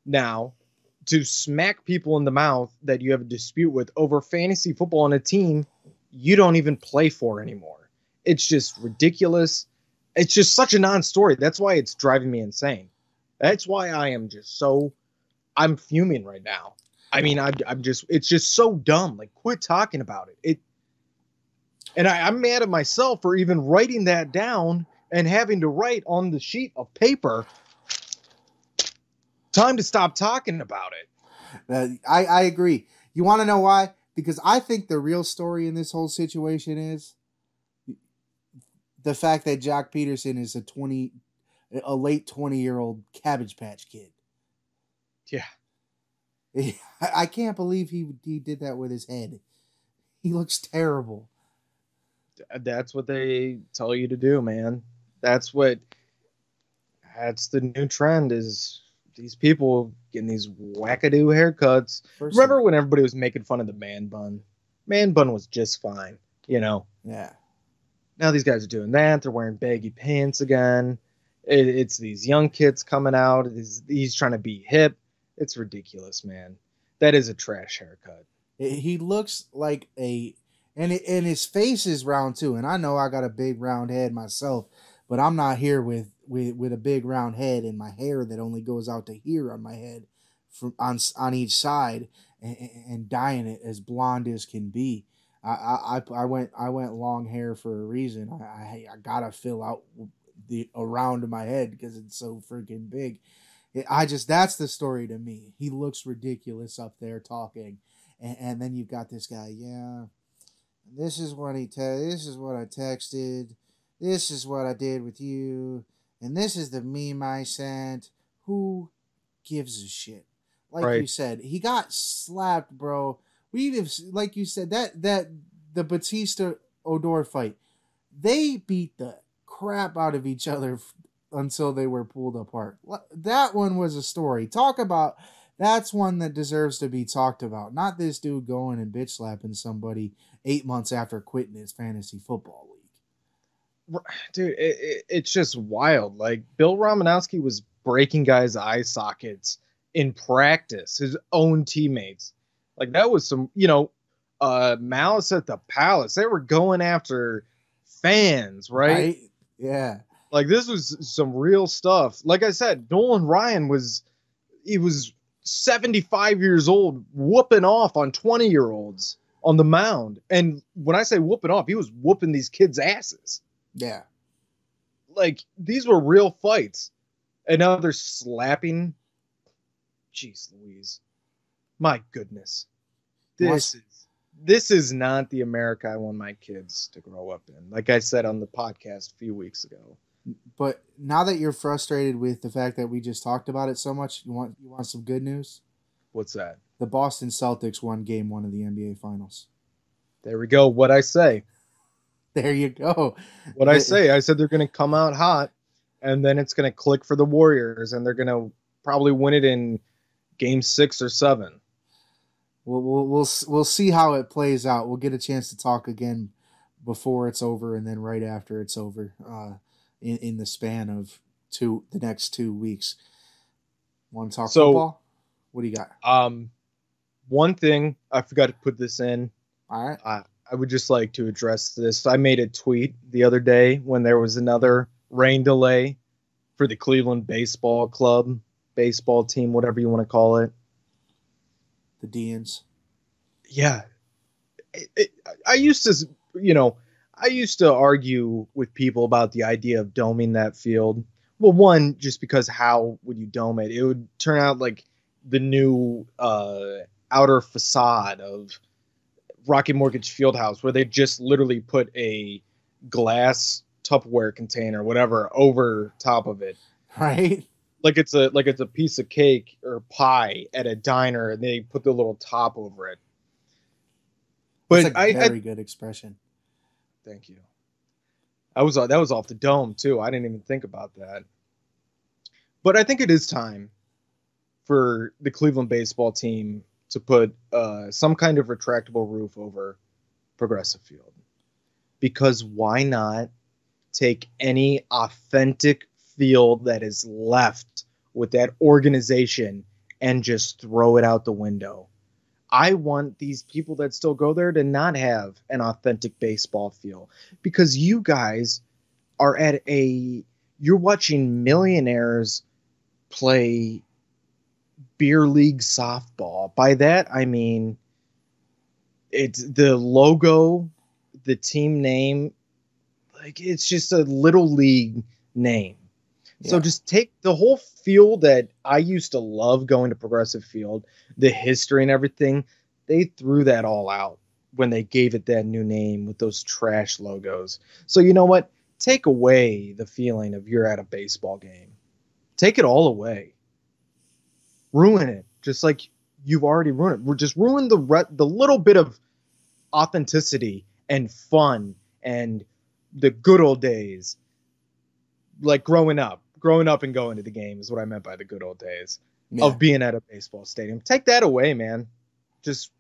now to smack people in the mouth that you have a dispute with over fantasy football on a team you don't even play for anymore. It's just ridiculous. It's just such a non-story. That's why it's driving me insane. That's why I am just so I'm fuming right now. I mean, I'm, I'm just it's just so dumb. Like, quit talking about it. It, and I, I'm mad at myself for even writing that down and having to write on the sheet of paper. Time to stop talking about it. Uh, I I agree. You want to know why? Because I think the real story in this whole situation is the fact that Joc Pederson is a twenty, a late twenty year old Cabbage Patch Kid. Yeah. I [laughs] I can't believe he he did that with his head. He looks terrible. that's what they tell you to do, man. That's what that's the new trend is these people getting these wackadoo haircuts. First Remember when everybody was making fun of the man bun? Man bun was just fine, you know. yeah, Now these guys are doing that. They're wearing baggy pants again. It, it's these young kids coming out. He's, he's trying to be hip. It's ridiculous, man. That is a trash haircut. he looks like a and it, and his face is round too. And I know I got a big round head myself, but I'm not here with with with a big round head and my hair that only goes out to here on my head from on on each side and, and- dyeing it as blonde as can be. I, I I- went I went long hair for a reason. I I, I gotta fill out the around my head because it's so freaking big. It- I just that's the story to me. He looks ridiculous up there talking, and, and then you've got this guy. Yeah, this is what he te- This is what I texted. This is what I did with you, and this is the meme I sent. Who gives a shit? Like you said, he got slapped, bro. We have, like you said, that that the Bautista Odor fight, they beat the crap out of each other f- until they were pulled apart. That one was a story. Talk about That's one that deserves to be talked about. Not this dude going and bitch slapping somebody eight months after quitting his fantasy football league. Dude, it, it, it's just wild. Like Bill Romanowski was breaking guys' eye sockets in practice, his own teammates. Like that was some, you know, uh Malice at the Palace. They were going after fans, right? Yeah. Like this was some real stuff. Like I said, Nolan Ryan was he was 75 years old whooping off on 20 year olds on the mound. And when I say whooping off, he was whooping these kids' asses. Yeah. Like these were real fights. And now they're slapping. Jeez Louise. My goodness. This What's- is this is not the America I want my kids to grow up in. Like I said on the podcast a few weeks ago. But now that you're frustrated with the fact that we just talked about it so much, you want you want some good news? What's that? The Boston Celtics won game one of the NBA finals. There we go. What I say. [laughs] There you go. What I say. I said they're going to come out hot, and then it's going to click for the Warriors, and they're going to probably win it in game six or seven. We'll, we'll we'll we'll see how it plays out. We'll get a chance to talk again before it's over, and then right after it's over, uh, in in the span of two the next two weeks. Want to talk So- football? What do you got? Um, one thing I forgot to put this in. All right. I, I would just like to address this. I made a tweet the other day when there was another rain delay for the Cleveland Baseball Club, baseball team, whatever you want to call it. The Deans. yeah it, it, i used to you know i used to argue with people about the idea of doming that field well one just because how would you dome it it would turn out like the new uh outer facade of Rocket Mortgage FieldHouse where they just literally put a glass tupperware container whatever over top of it. Right. like it's a like it's a piece of cake or pie at a diner and they put the little top over it. But That's a I, I very good expression. thank you. I was uh, that was off the dome too. I didn't even think about that. But i think it is time for the cleveland baseball team to put uh, some kind of retractable roof over progressive field because why not take any authentic field that is left with that organization and just throw it out the window. I want these people that still go there to not have an authentic baseball feel because you guys are at a you're watching millionaires play beer league softball. By that I mean it's the logo, the team name, like it's just a little league name. So just take the whole field that I used to love going to Progressive Field, the history and everything. They threw that all out when they gave it that new name with those trash logos. So you know what? Take away the feeling of you're at a baseball game. Take it all away. Ruin it, just like you've already ruined it. We're just ruin the re- the little bit of authenticity and fun and the good old days like growing up growing up and going to the game is what i meant by the good old days Yeah. of being at a baseball stadium take that away man just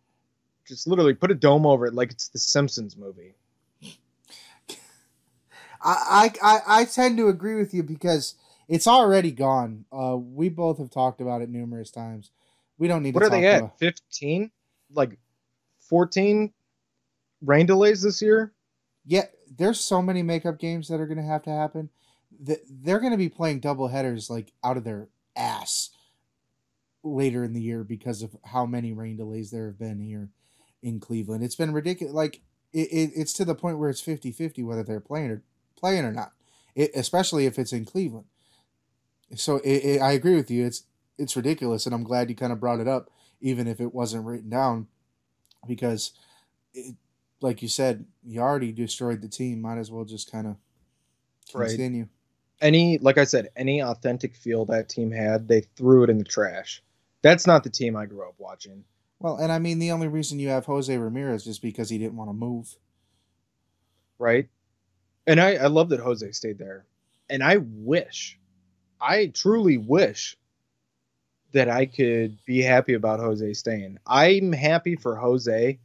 just literally put a dome over it like it's the simpsons movie [laughs] I, I I I tend to agree with you because it's already gone. Uh, we both have talked about it numerous times. We don't need to. what to are they at 15 like 14 rain delays this year Yeah, there's so many makeup games that are going to have to happen. They're going to be playing double headers like out of their ass later in the year because of how many rain delays there have been here in Cleveland. It's been ridiculous. Like it, it, it's to the point where it's 50-50 whether they're playing or playing or not. It, especially if it's in Cleveland. So it, it, I agree with you. It's it's ridiculous, and I'm glad you kind of brought it up, even if it wasn't written down, because it, like you said, you already destroyed the team. Might as well just kind of Right. continue. any like i said any authentic feel that team had they threw it in the trash that's not the team i grew up watching Well, and I mean, the only reason you have Jose Ramirez is because he didn't want to move. right? And I, I love that Jose stayed there. And I wish, I truly wish that I could be happy about Jose staying. I'm happy for Jose,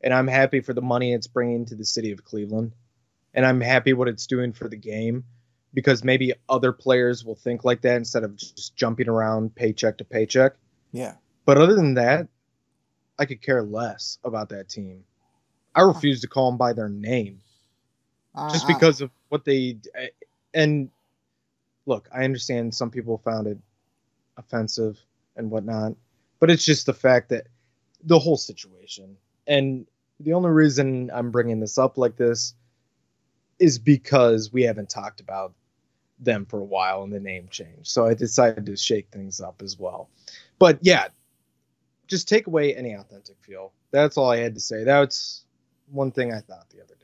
and I'm happy for the money it's bringing to the city of Cleveland, and I'm happy what it's doing for the game, because maybe other players will think like that instead of just jumping around paycheck to paycheck. Yeah. But other than that, I could care less about that team. I refuse to call them by their name uh, just I- I- because of what they and look i understand some people found it offensive and whatnot but it's just the fact that the whole situation and the only reason i'm bringing this up like this is because we haven't talked about them for a while and the name change so i decided to shake things up as well. But yeah just take away any authentic feel. That's all i had to say. That's one thing i thought the other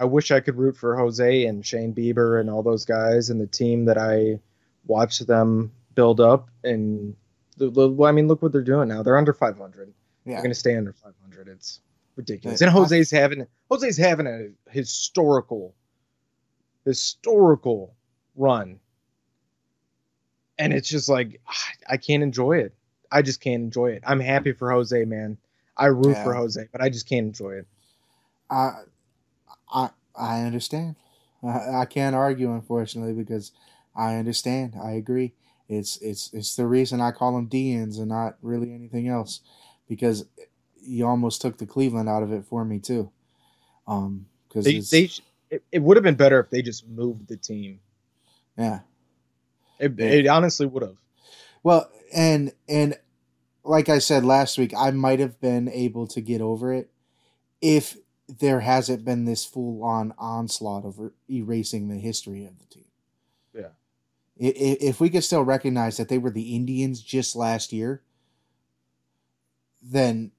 I wish I could root for Jose and Shane Bieber and all those guys and the team that I watched them build up. And well, I mean, look what they're doing now. They're under 500. They're going to stay under 500. It's ridiculous. And Jose's having Jose's having a historical, historical run. And it's just like I can't enjoy it. I just can't enjoy it. I'm happy for Jose, man. I root for Jose, but I just can't enjoy it. I I I understand. I, I can't argue, unfortunately, because I understand. I agree. It's it's it's the reason I call them Deans and not really anything else, because you almost took the Cleveland out of it for me too. Um, because They, they sh- it, it would have been better if they just moved the team. yeah. It, Yeah. it honestly would have. Well, and and like I said last week, I might have been able to get over it if there hasn't been this full on onslaught of er- erasing the history of the team. Yeah. I- i- If we could still recognize that they were the Indians just last year, then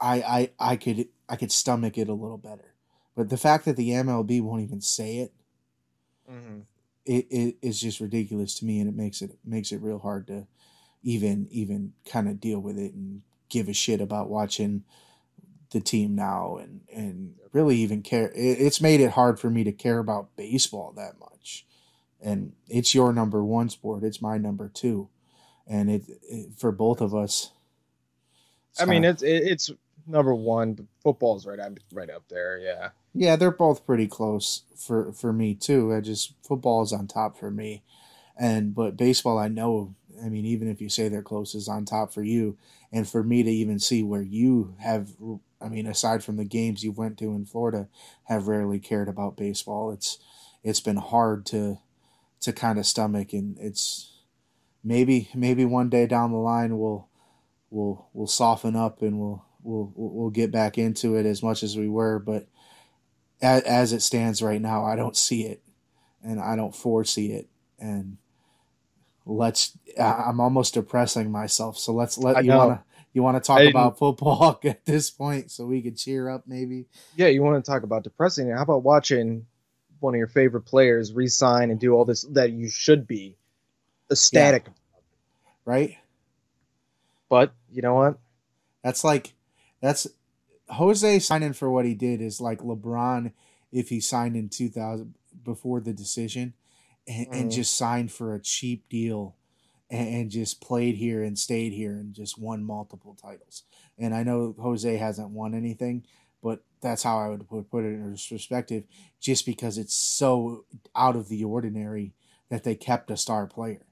I I I could I could stomach it a little better. But the fact that the MLB won't even say it, it, it is just ridiculous to me, and it makes it makes it real hard to even even kind of deal with it and give a shit about watching the team now and and really even care. It, it's made it hard for me to care about baseball that much, and it's your number one sport. It's my number two, and it, it for both of us. I mean, kinda- it's it's number one, but football's right up right up there. Yeah. Yeah, they're both pretty close for for me too. I just football is on top for me, and but baseball, I know. I mean, even if you say they're close, is on top for you, and for me to even see where you have. I mean, aside from the games you went to in Florida, have rarely cared about baseball. It's it's been hard to to kind of stomach, and it's maybe maybe one day down the line we'll we'll we'll soften up and we'll we'll we'll get back into it as much as we were, but as, as it stands right now, I don't see it, and I don't foresee it. And let's, I- I'm almost depressing myself. So let's I let you know. want to you want to talk I about football [laughs] at this point, so we could cheer up maybe. Yeah, you want to talk about depressing? How about watching one of your favorite players resign and do all this that you should be ecstatic? Right? But you know what? That's like that's Jose signing for what he did is like LeBron if he signed in 2000 before the decision and, and Mhm. just signed for a cheap deal and, just played here and stayed here and just won multiple titles. And I know Jose hasn't won anything, but that's how I would put, it in perspective just because it's so out of the ordinary that they kept a star player.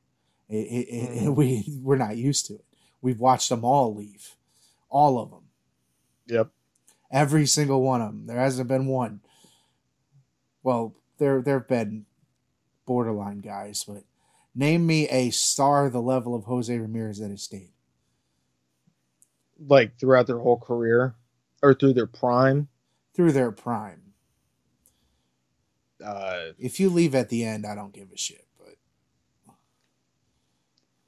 It, it, it, Mhm. [laughs] we we're not used to it. We've watched them all leave, all of them, Yep. every single one of them. There hasn't been one. Well, there there've been borderline guys, but name me a star the level of Jose Ramirez that has stayed. Like throughout their whole career or through their prime. through their prime. Uh, If you leave at the end, I don't give a shit. But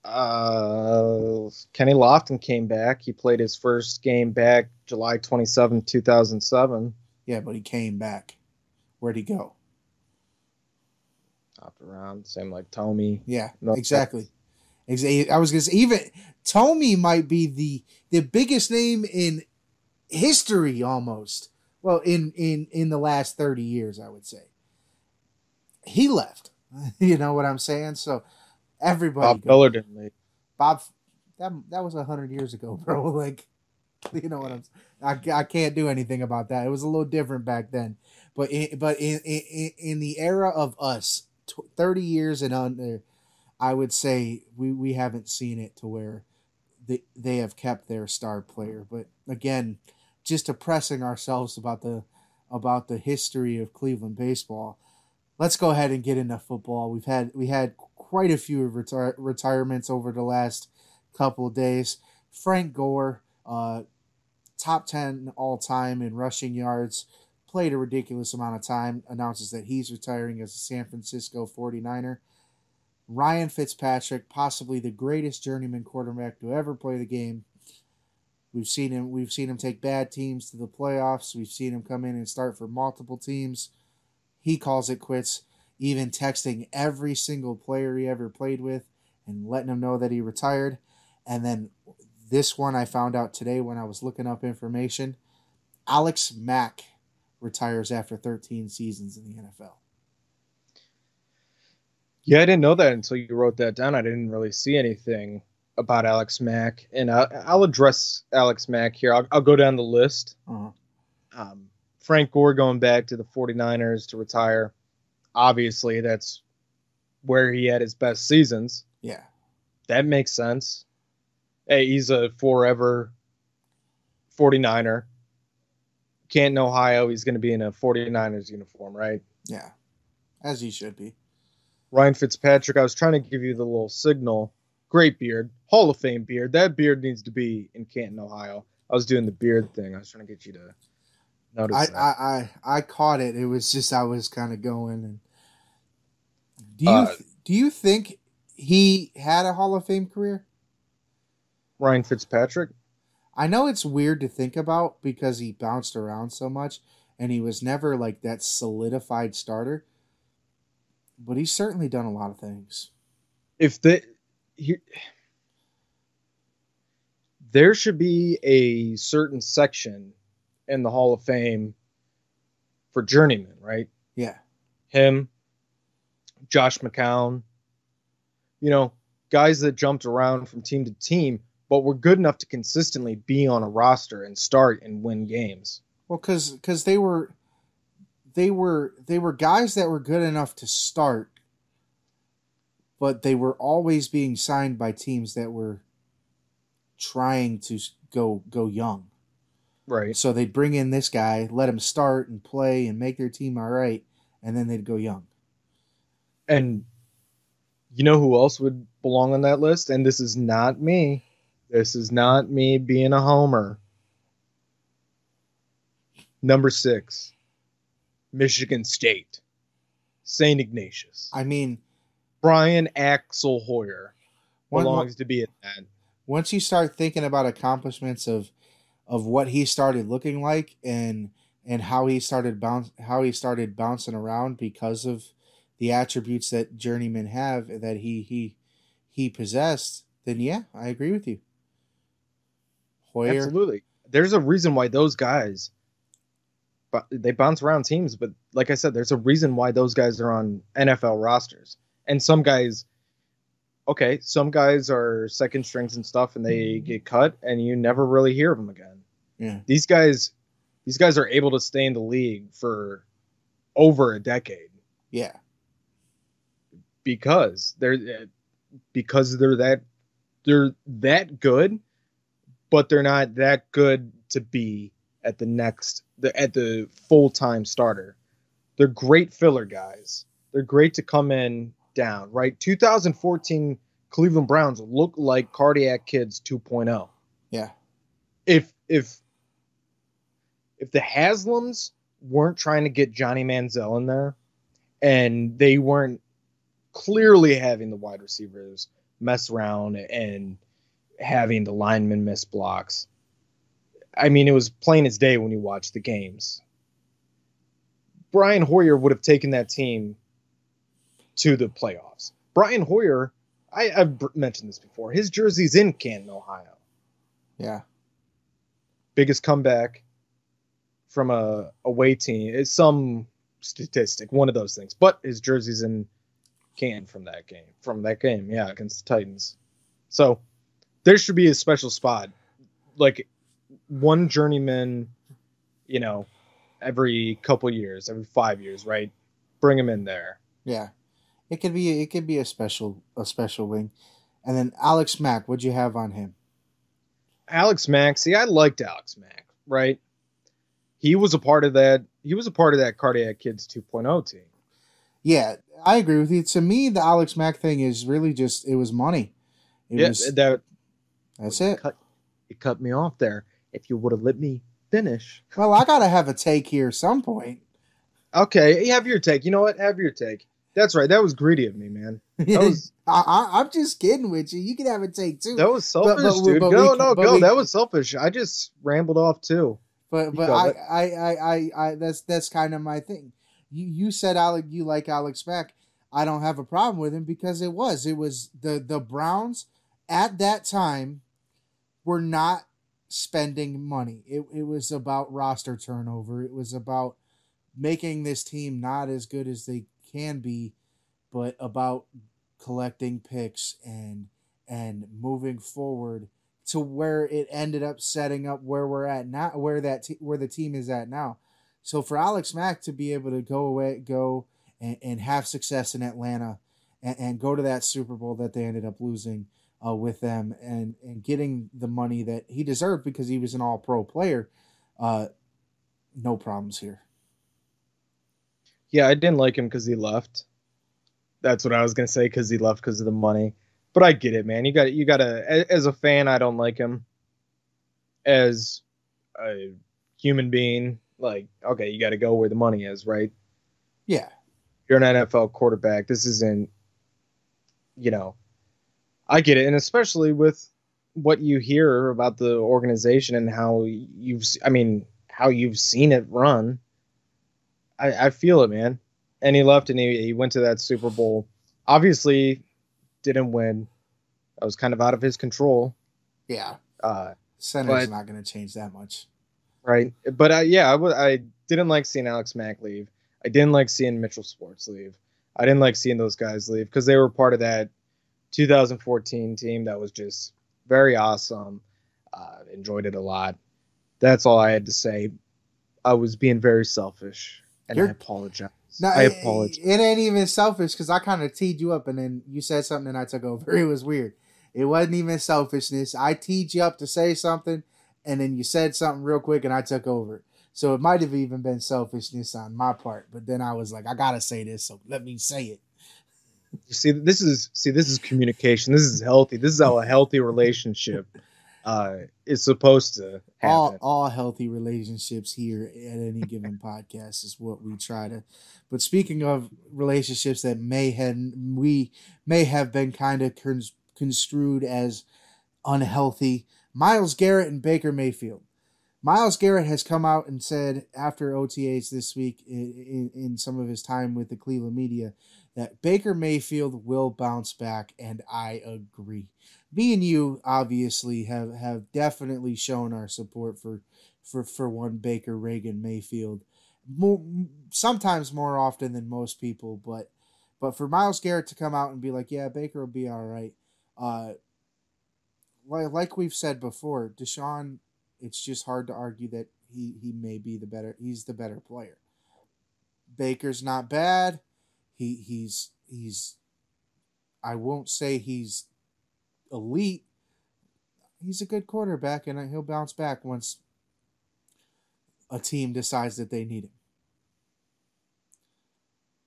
uh, Kenny Lofton came back. He played his first game back July 27, 2007. yeah, but he came back. Where'd he go? Hopped around, same like Tommy. Yeah, No, exactly. Exa- I was gonna say even Tommy might be the the biggest name in history almost. Well, in in in the last thirty years, I would say. He left. [laughs] You know what I'm saying? So, Everybody. Bob. Feller didn't leave. Bob, that that was a hundred years ago, [laughs] bro. Like, [laughs] you know what I'm. I, I can't do anything about that. It was a little different back then, but in, but in in, in the era of us, tw- thirty years and under, I would say we we haven't seen it to where they they have kept their star player. But again, just oppressing ourselves about the about the history of Cleveland baseball. Let's go ahead and get into football. We've had we had quite a few retire, retirements over the last couple days. Frank Gore, uh, top 10 all time in rushing yards, played a ridiculous amount of time, announces that he's retiring as a San Francisco 49er. Ryan Fitzpatrick, possibly the greatest journeyman quarterback to ever play the game. We've seen him we've seen him take bad teams to the playoffs. We've seen him come in and start for multiple teams. He calls it quits, even texting every single player he ever played with and letting them know that he retired. And then this one I found out today when I was looking up information. Alex Mack retires after 13 seasons in the NFL. Yeah, I didn't know that until you wrote that down. I didn't really see anything about Alex Mack, and I'll, I'll address Alex Mack here. I'll, I'll go down the list. Uh-huh. Um, Frank Gore going back to the 49ers to retire. Obviously, that's where he had his best seasons. Yeah. That makes sense. Hey, he's a forever 49er. Canton, Ohio, he's going to be in a 49ers uniform, right? Yeah. As he should be. Ryan Fitzpatrick, I was trying to give you the little signal. Great beard, Hall of Fame beard. That beard needs to be in Canton, Ohio. I was doing the beard thing. I was trying to get you to notice I. I, I, I caught it. It was just I was kind of going and do you Uh, do you think he had a Hall of Fame career? Ryan Fitzpatrick. I know it's weird to think about because he bounced around so much and he was never like that solidified starter. But he's certainly done a lot of things. If the he, there should be a certain section in the Hall of Fame for journeyman, right? Yeah. him, Josh McCown, you know, guys that jumped around from team to team, but were good enough to consistently be on a roster and start and win games. Well, because because they were they were they were guys that were good enough to start, but they were always being signed by teams that were trying to go go young. Right. So they'd bring in this guy, let him start and play and make their team all right, and then they'd go young. And you know who else would belong on that list? And this is not me. This is not me being a homer. Number six, Michigan State, St. Ignatius. I mean, Brian Axel Hoyer one- belongs to be in that. once you start thinking about accomplishments of of what he started looking like and and how he started bounce how he started bouncing around because of the attributes that journeymen have that he he he possessed, then yeah, I agree with you. Hoyer, Absolutely. There's a reason why those guys, but they bounce around teams. But like I said, there's a reason why those guys are on NFL rosters. And some guys, okay, some guys are second strings and stuff, and they mm-hmm. get cut, and you never really hear of them again. yeah, These guys, these guys are able to stay in the league for over a decade yeah, because they're eh, because they're that they're that good, but they're not that good to be at the next the at the full time starter. They're great filler guys. They're great to come in down, right? 2014 Cleveland Browns look like cardiac kids 2.0. yeah, If if if the Haslams weren't trying to get Johnny Manziel in there and they weren't clearly having the wide receivers mess around and having the linemen miss blocks. I mean, it was plain as day when you watched the games. Brian Hoyer would have taken that team to the playoffs. Brian Hoyer, I, I've mentioned this before. His jersey's in Canton, Ohio. yeah, Biggest comeback from a away team is some statistic, one of those things. But his jersey's in Canton from that game. From that game, yeah, against the Titans. So there should be a special spot, like one journeyman, you know, every couple years, every five years, right? Bring him in there. Yeah, it could be it could be a special a special wing, and then Alex Mack. What'd you have on him? Alex Mack. See, I liked Alex Mack, right? He was a part of that. He was a part of that Cardiac Kids 2.0 team. Yeah, I agree with you. To me, the Alex Mack thing is really just it was money. It yeah, was, that that's it. cut. You cut me off there. If you would have let me finish. Well, I gotta have a take here some point. Okay, have your take. You know what? Have your take. That's right. That was greedy of me, man. That [laughs] was I, I, I'm just kidding with you. You can have a take too. that was selfish, but- dude. but go, we- no, go. we- that was selfish. I just rambled off too. But but I. I, I, I, I that's that's kind of my thing. You you said Alec you like Alex Mack. I don't have a problem with him because it was it was the the Browns at that time were not spending money. It it was about roster turnover. It was about making this team not as good as they can be, but about collecting picks and and moving forward to where it ended up setting up where we're at now, where that te- where the team is at now. So for Alex Mack to be able to go away, go and, and have success in Atlanta, and, and go to that Super Bowl that they ended up losing uh, with them, and and getting the money that he deserved because he was an All Pro player, uh, no problems here. Yeah, I didn't like him because he left. That's what I was gonna say because he left because of the money. But I get it, man. You got you got to as a fan, I don't like him. As a human being, like okay, you got to go where the money is, right? Yeah, You're an NFL quarterback. This isn't, you know, I get it, and especially with what you hear about the organization and how you've, I mean, how you've seen it run. I, I feel it, man. And he left, and he, he went to that Super Bowl. Obviously, didn't win. That was kind of out of his control. yeah. Uh, Center's not going to change that much. right? But uh, yeah, I—I didn't like seeing Alex Mack leave. I didn't like seeing Mitchell Schwartz leave. I didn't like seeing those guys leave because they were part of that 2014 team that was just very awesome. Uh, enjoyed it a lot. That's all I had to say. I was being very selfish, and I You're- apologize. No, I it- apologize. It, ain't even selfish because I kind of teed you up and then you said something and I took over. [laughs] It was weird. It wasn't even selfishness. I teed you up to say something and then you said something real quick and I took over. So it might have even been selfishness on my part. But then I was like, I gotta say this, so let me say it. You see, this is see, this is communication. This is healthy. This is how a healthy relationship [laughs] uh, is supposed to happen. all all healthy relationships here at any given podcast is what we try to but speaking of relationships that may have we may have been kind of cons- construed as unhealthy miles garrett and baker mayfield miles garrett has come out and said after otas this week in, in, in some of his time with the cleveland media that baker mayfield will bounce back and i agree. Me and you obviously have have definitely shown our support for for for one Baker Reagan Mayfield more sometimes more often than most people but but for Miles Garrett to come out and be like yeah Baker will be all right uh like like we've said before Deshaun it's just hard to argue that he he may be the better he's the better player. Baker's not bad he he's he's I won't say he's elite. He's a good quarterback, and he'll bounce back once a team decides that they need him.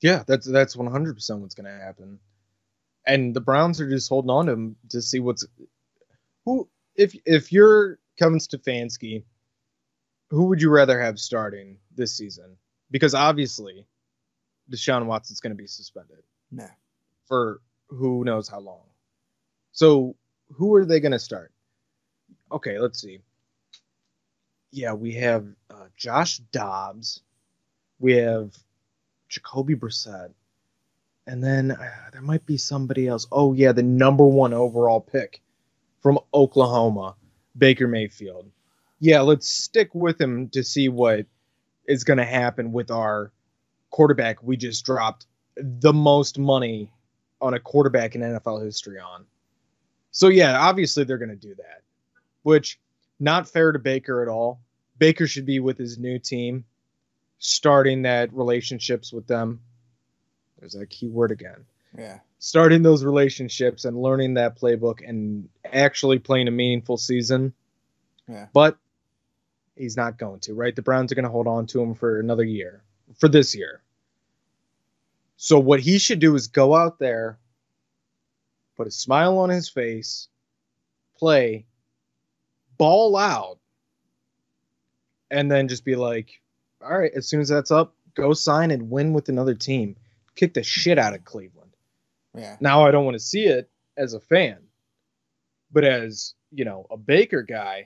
Yeah, that's that's one hundred percent what's gonna happen. And the Browns are just holding on to him to see what's who if if you're Kevin Stefanski, who would you rather have starting this season? Because obviously Deshaun Watson's gonna be suspended Nah. for who knows how long. So who are they gonna start? Okay, let's see. Yeah, we have uh, Josh Dobbs. We have Jacoby Brissett. And then uh, there might be somebody else. Oh, yeah, the number one overall pick from Oklahoma, Baker Mayfield. Yeah, let's stick with him to see what is going to happen with our quarterback we just dropped the most money on a quarterback in NFL history on. So yeah, obviously they're going to do that, which not fair to Baker at all. Baker should be with his new team, starting that relationships with them. There's that key word again. Yeah. Starting those relationships and learning that playbook and actually playing a meaningful season. Yeah. But he's not going to, right? The Browns are going to hold on to him for another year, for this year. So what he should do is go out there, put a smile on his face, play, ball out, and then just be like, all right, as soon as that's up, go sign and win with another team. Kick the shit out of Cleveland. Yeah. Now I don't want to see it as a fan, but as, you know, a Baker guy,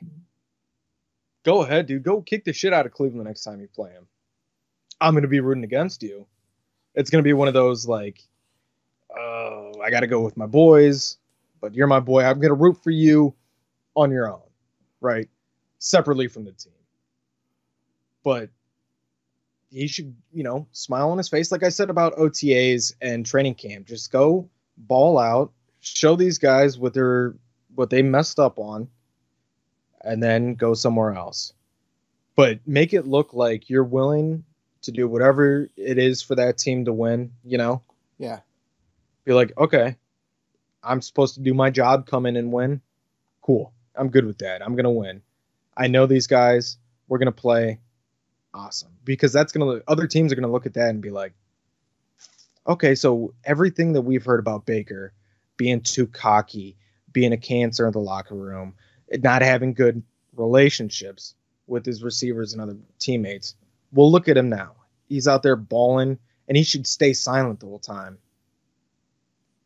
go ahead, dude. Go kick the shit out of Cleveland next time you play him. I'm going to be rooting against you. It's going to be one of those like, oh, I got to go with my boys, but you're my boy. I'm going to root for you on your own, right? Separately from the team. But he should, you know, smile on his face, like I said about OTAs and training camp. Just go ball out, show these guys what they're what they messed up on, and then go somewhere else. But make it look like you're willing to do whatever it is for that team to win, you know? Yeah. Be like, okay, I'm supposed to do my job, come in and win. Cool. I'm good with that. I'm gonna win. I know these guys. We're gonna play. Awesome. Because that's gonna other teams are gonna look at that and be like, okay, so everything that we've heard about Baker being too cocky, being a cancer in the locker room, not having good relationships with his receivers and other teammates. Well, look at him now. He's out there balling, and he should stay silent the whole time.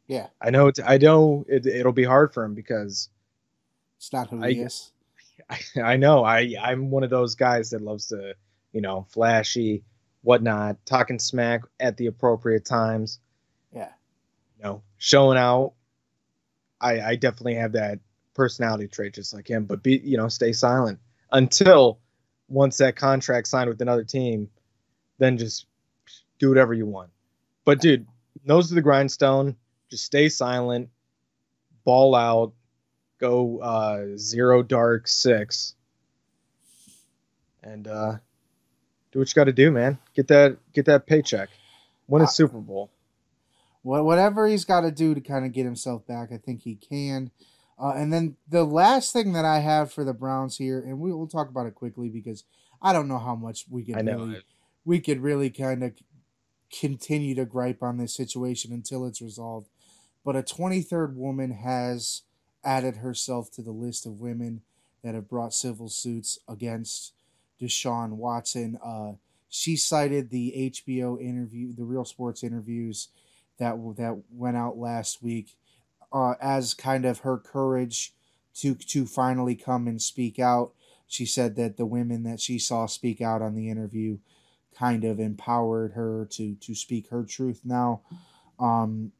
Yeah. I know. It's, I know it, it'll be hard for him because It's not who I- he is. I, [laughs] I know. I I'm one of those guys that loves to, you know, flashy, whatnot, talking smack at the appropriate times. Yeah. You know, showing out. I I definitely have that personality trait just like him. But be you know, stay silent until once that contract signed with another team, then just do whatever you want. But dude, nose to the grindstone. Just stay silent. Ball out. Go uh, zero dark six. And uh, do what you got to do, man. Get that get that paycheck. Win a Uh, Super Bowl. Wha- whatever he's got to do to kind of get himself back, I think he can. Uh, and then the last thing that I have for the Browns here, and we will talk about it quickly because I don't know how much we could really we could really kind of continue to gripe on this situation until it's resolved. But a 23rd woman has added herself to the list of women that have brought civil suits against Deshaun Watson. Uh, she cited the HBO interview, the Real Sports interviews that that went out last week, uh, as kind of her courage to to finally come and speak out. She said that the women that she saw speak out on the interview kind of empowered her to to speak her truth now. Um,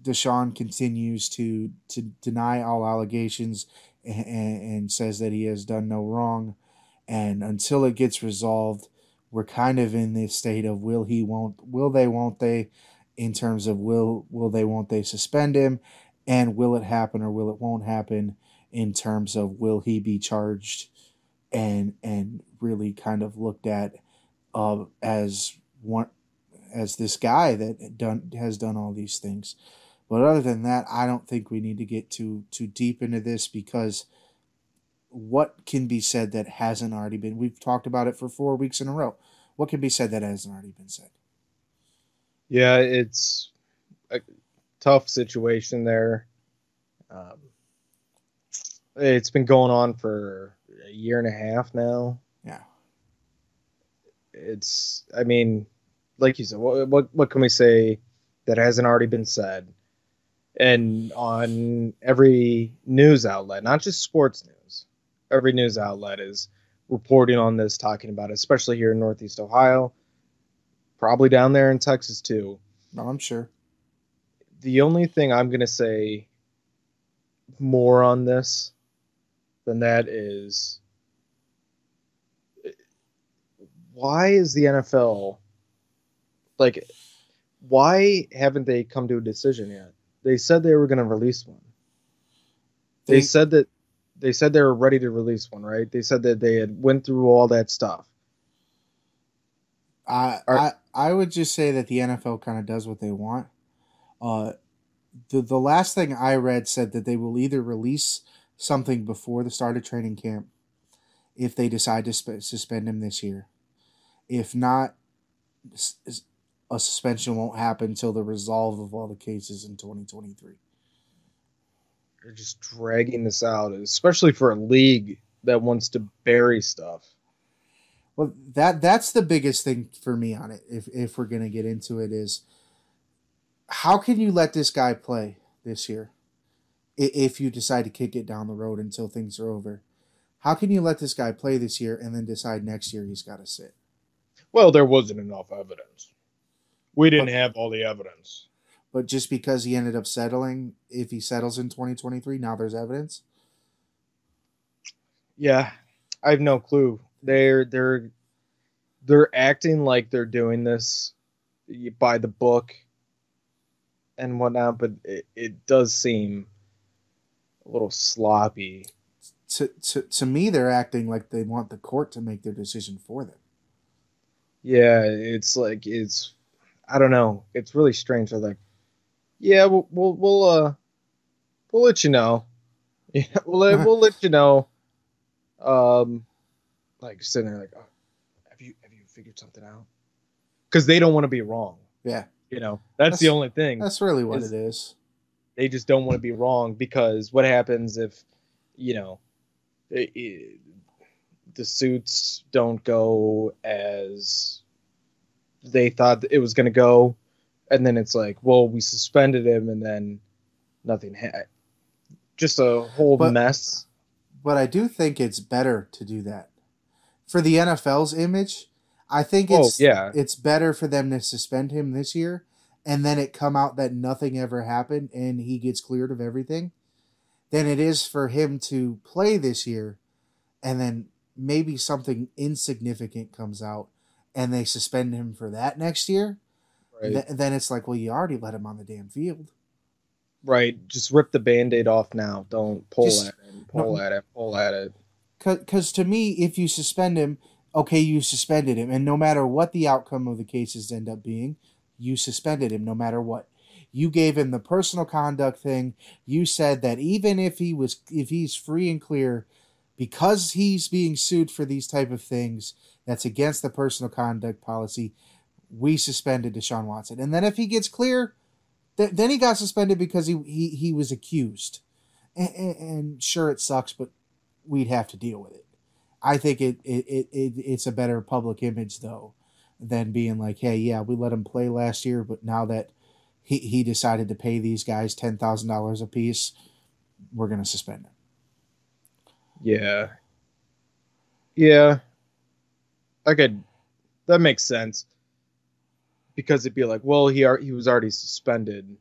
Deshaun continues to to deny all allegations and, and says that he has done no wrong. And until it gets resolved, we're kind of in this state of will he won't will they won't they in terms of will will they won't they suspend him and will it happen or will it won't happen in terms of will he be charged and and really kind of looked at uh, as one as this guy that done has done all these things. But other than that, I don't think we need to get too too deep into this because what can be said that hasn't already been we've talked about it for four weeks in a row. What can be said that hasn't already been said? Yeah, it's tough situation there. Um, it's been going on for a year and a half now. Yeah. It's, I mean, like you said, what what, what can we say that hasn't already been said? And on every news outlet, not just sports news, every news outlet is reporting on this, talking about it, especially here in Northeast Ohio, probably down there in Texas too No, I'm sure. The only thing I'm going to say more on this than that is why is the NFL like why haven't they come to a decision yet? They said they were going to release one. They, They- said that they said they were ready to release one, right? They said that they had went through all that stuff. I Are- I I would just say that the NFL kind of does what they want. Uh, the the last thing I read said that they will either release something before the start of training camp if they decide to sp- suspend him this year. If not, a suspension won't happen until the resolve of all the cases in 2023. They're just dragging this out, especially for a league that wants to bury stuff. Well, that that's the biggest thing for me on it. If if we're gonna get into it, is how can you let this guy play this year? If you decide to kick it down the road until things are over, how can you let this guy play this year and then decide next year he's got to sit? Well, there wasn't enough evidence. We didn't have all the evidence. But just because he ended up settling, if he settles in 2023, now there's evidence. Yeah, I have no clue. They're they're they're acting like they're doing this by the book and whatnot, but it, it does seem a little sloppy. To, to to me, they're acting like they want the court to make their decision for them. Yeah, it's like it's I don't know. It's really strange. They're like, yeah, we'll we'll, we'll uh we'll let you know. [laughs] Yeah, we'll let, we'll let you know. Um, like sitting there like, oh, have you have you figured something out? Because they don't want to be wrong. Yeah, You know, that's, That's- the only thing. that's really what it is. They just don't want to be wrong because what happens if, you know, it, it- the suits don't go as they thought it was going to go, and then it's like, well, we suspended him, and then nothing had. Just a whole But- mess. But I do think it's better to do that for the NFL's image. I think Oh, it's yeah. it's better for them to suspend him this year and then it come out that nothing ever happened and he gets cleared of everything than it is for him to play this year and then maybe something insignificant comes out and they suspend him for that next year. Right. Th- then it's like, well, you already let him on the damn field. right. Just rip the band aid off now. Don't pull Just- at it. Pull no. at it. Pull at it. Because to me, if you suspend him, okay, you suspended him, and no matter what the outcome of the cases end up being, you suspended him no matter what. You gave him the personal conduct thing. You said that even if he was, if he's free and clear, because he's being sued for these type of things, that's against the personal conduct policy. We suspended Deshaun Watson, and then if he gets clear, th- then he got suspended because he he, he was accused. And, and, and sure, it sucks, but we'd have to deal with it. I think it, it, it, it it's a better public image though than being like, hey, yeah, we let him play last year, but now that he, he decided to pay these guys ten thousand dollars a piece, we're gonna suspend him. Yeah. Yeah. I could that makes sense. Because it'd be like, well, he ar- he was already suspended.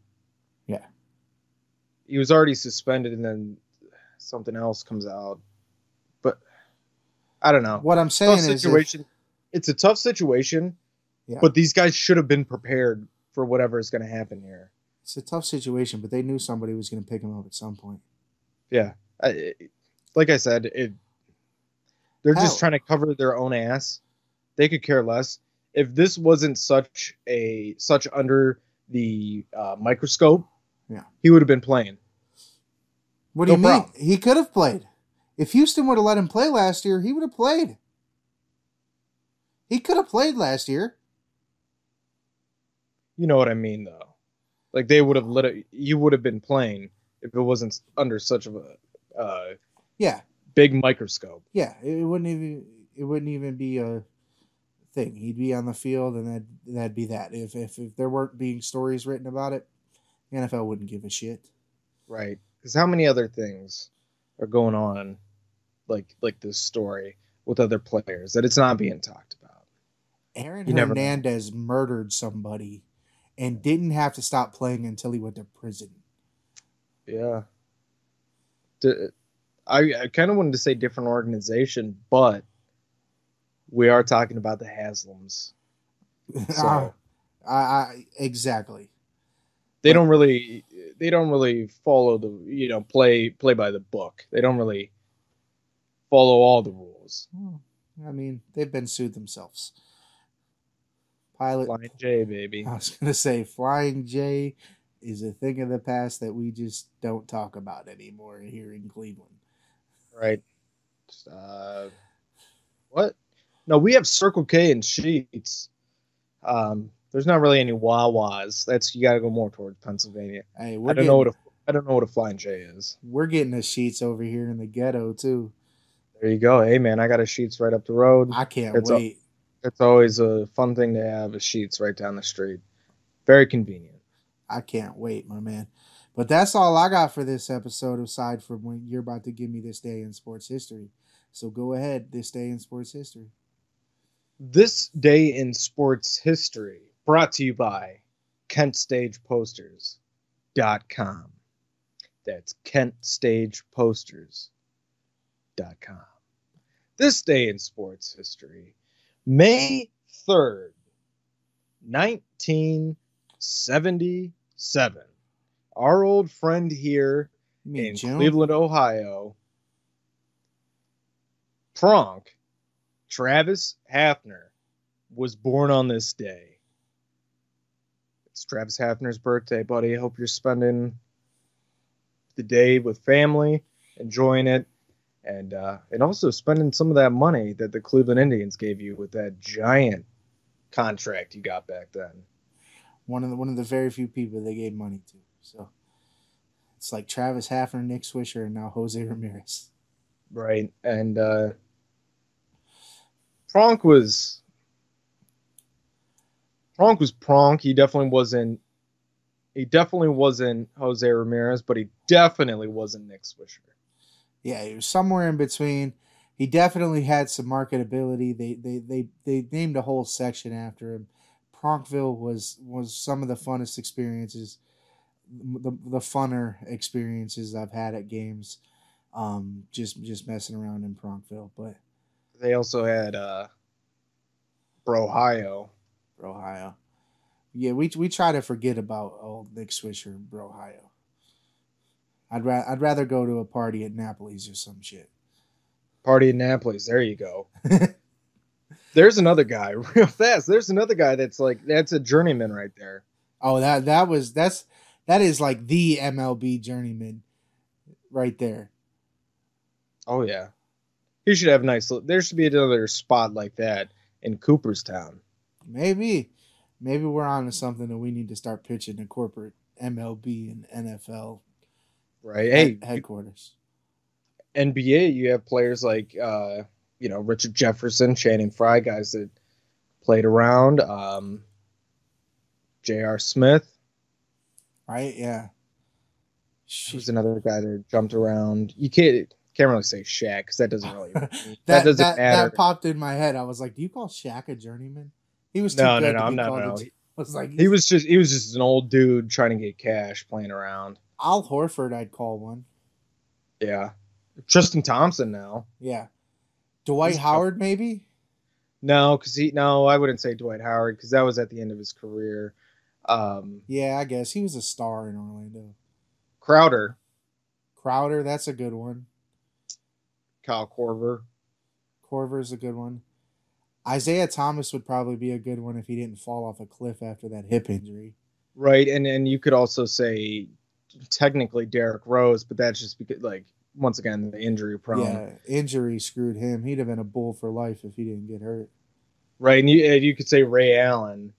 Yeah. He was already suspended and then something else comes out. I don't know. What I'm Tough saying is, if- it's a tough situation, Yeah. but these guys should have been prepared for whatever is going to happen here. it's a tough situation, but they knew somebody was gonna pick him up at some point. Yeah. I, it- like I said, it they're just trying to cover their own ass. They could care less. If this wasn't such a such under the uh, microscope, Yeah. he would have been playing. What do No you mean? He could have played. If Houston would have let him play last year, he would have played. He could have played last year. You know what I mean, though. Like they would have let it. You would have been playing if it wasn't under such of a uh, Yeah, big microscope. yeah. It wouldn't even it wouldn't even be a thing. He'd be on the field, and that that'd be that. If if if there weren't being stories written about it, the NFL wouldn't give a shit. Right. Because how many other things are going on, like like this story with other players that it's not being talked about. Aaron You never. Hernandez murdered somebody and didn't have to stop playing until he went to prison. Yeah. I, I kind of wanted to say different organization, but we are talking about the Haslams. [laughs] So- I, I exactly. They But- don't really they don't really follow the you know play play by the book. They don't really follow all the rules. I mean, they've been sued themselves. Pilot. Flying J, baby. I was gonna say, Flying J is a thing of the past that we just don't talk about anymore here in Cleveland. Right. Uh, what? No, we have Circle K and Sheetz. Um, there's not really any Wawas. That's you got to go more towards Pennsylvania. Hey, I don't getting, know what a I don't know what a Flying J is. we're getting the Sheetz over here in the ghetto too. There you go. Hey man, I got a Sheetz right up the road. I can't It's a- wait. It's always a fun thing to have a Sheetz right down the street. Very convenient. I can't wait, my man. But that's all I got for this episode, aside from when you're about to give me this day in sports history. So go ahead, this day in sports history. This day in sports history brought to you by KentStagePosters.com. That's KentStagePosters.com. This day in sports history, May 3rd, 1977. Our old friend here in? Cleveland, Ohio, Pronk, Travis Hafner, was born on this day. It's Travis Hafner's birthday, buddy. I hope you're spending the day with family, enjoying it, and uh, and also spending some of that money that the Cleveland Indians gave you with that giant contract you got back then. One of the one of the very few people they gave money to. So it's like Travis Hafner, Nick Swisher, and now Jose Ramirez. right? And uh Pronk was Pronk was Pronk. He definitely wasn't. He definitely wasn't Jose Ramirez, but he definitely wasn't Nick Swisher. Yeah, he was somewhere in between. He definitely had some marketability. They they they they named a whole section after him. Pronkville was was some of the funnest experiences, the the funner experiences I've had at games. Um, just just messing around in Pronkville, but They also had uh Brohio. Ohio. Yeah, we we try to forget about old Nick Swisher and Ohio. I'd ra- I'd rather go to a party at Napoli's or some shit. Party in Naples. There you go. [laughs] There's another guy, [laughs] real fast. There's another guy that's like that's a journeyman right there. Oh, that that was that's that is like the MLB journeyman right there. Oh yeah. He should have nice. There should be another spot like that in Cooperstown. Maybe maybe we're on to something that we need to start pitching to corporate MLB and NFL Right. Hey, headquarters. NBA, you have players like uh, you know Richard Jefferson, Channing Frye, guys that played around. Um, J.R. Smith, Right? Yeah. who's another guy that jumped around. You can't can't really say Shaq because that doesn't really [laughs] that, that, doesn't that, matter. that popped in my head. I was like, "Do you call Shaq a journeyman?" He was too no, good no, no, I'm not. No. I was like, He was just he was just an old dude trying to get cash, playing around. Al Horford. I'd call one. Yeah, Tristan Thompson now. Yeah. Dwight He's- Howard, maybe. No, because he no, I wouldn't say Dwight Howard because that was at the end of his career. Um, Yeah, I guess he was a star in Orlando. Crowder, Crowder, that's a good one. Kyle Korver. Korver's a good one. Isaiah Thomas would probably be a good one if he didn't fall off a cliff after that hip injury. Right, and and you could also say technically Derrick Rose, but that's just because like once again the injury prone. Yeah, injury screwed him. He'd have been a bull for life if he didn't get hurt. Right, and you you could say Ray Allen,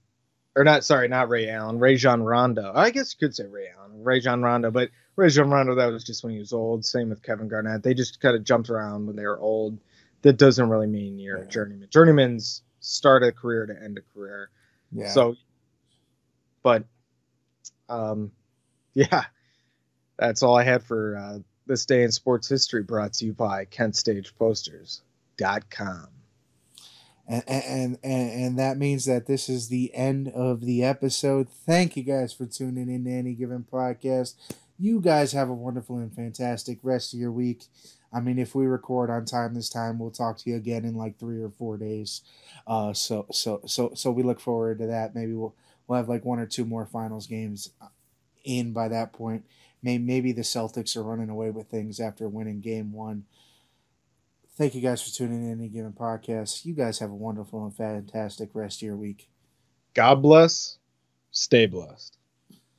or not sorry, not Ray Allen, Rajon Rondo. I guess you could say Ray Allen, Rajon Rondo, but Rajon Rondo that was just when he was old. Same with Kevin Garnett. They just kind of jumped around when they were old. That doesn't really mean you're a journeyman. Journeyman's start a career to end a career. Yeah. So, but, um, [laughs] yeah, that's all I had for uh, this day in sports history. Brought to you by KentStagePosters.com. and, and and that means that this is the end of the episode. Thank you guys for tuning in to any given podcast. You guys have a wonderful and fantastic rest of your week. I mean, if we record on time this time, we'll talk to you again in like three or four days. Uh, so so so so we look forward to that. Maybe we'll we'll have like one or two more finals games in by that point. May maybe the Celtics are running away with things after winning game one. Thank you guys for tuning in any given podcast. You guys have a wonderful and fantastic rest of your week. God bless. Stay blessed.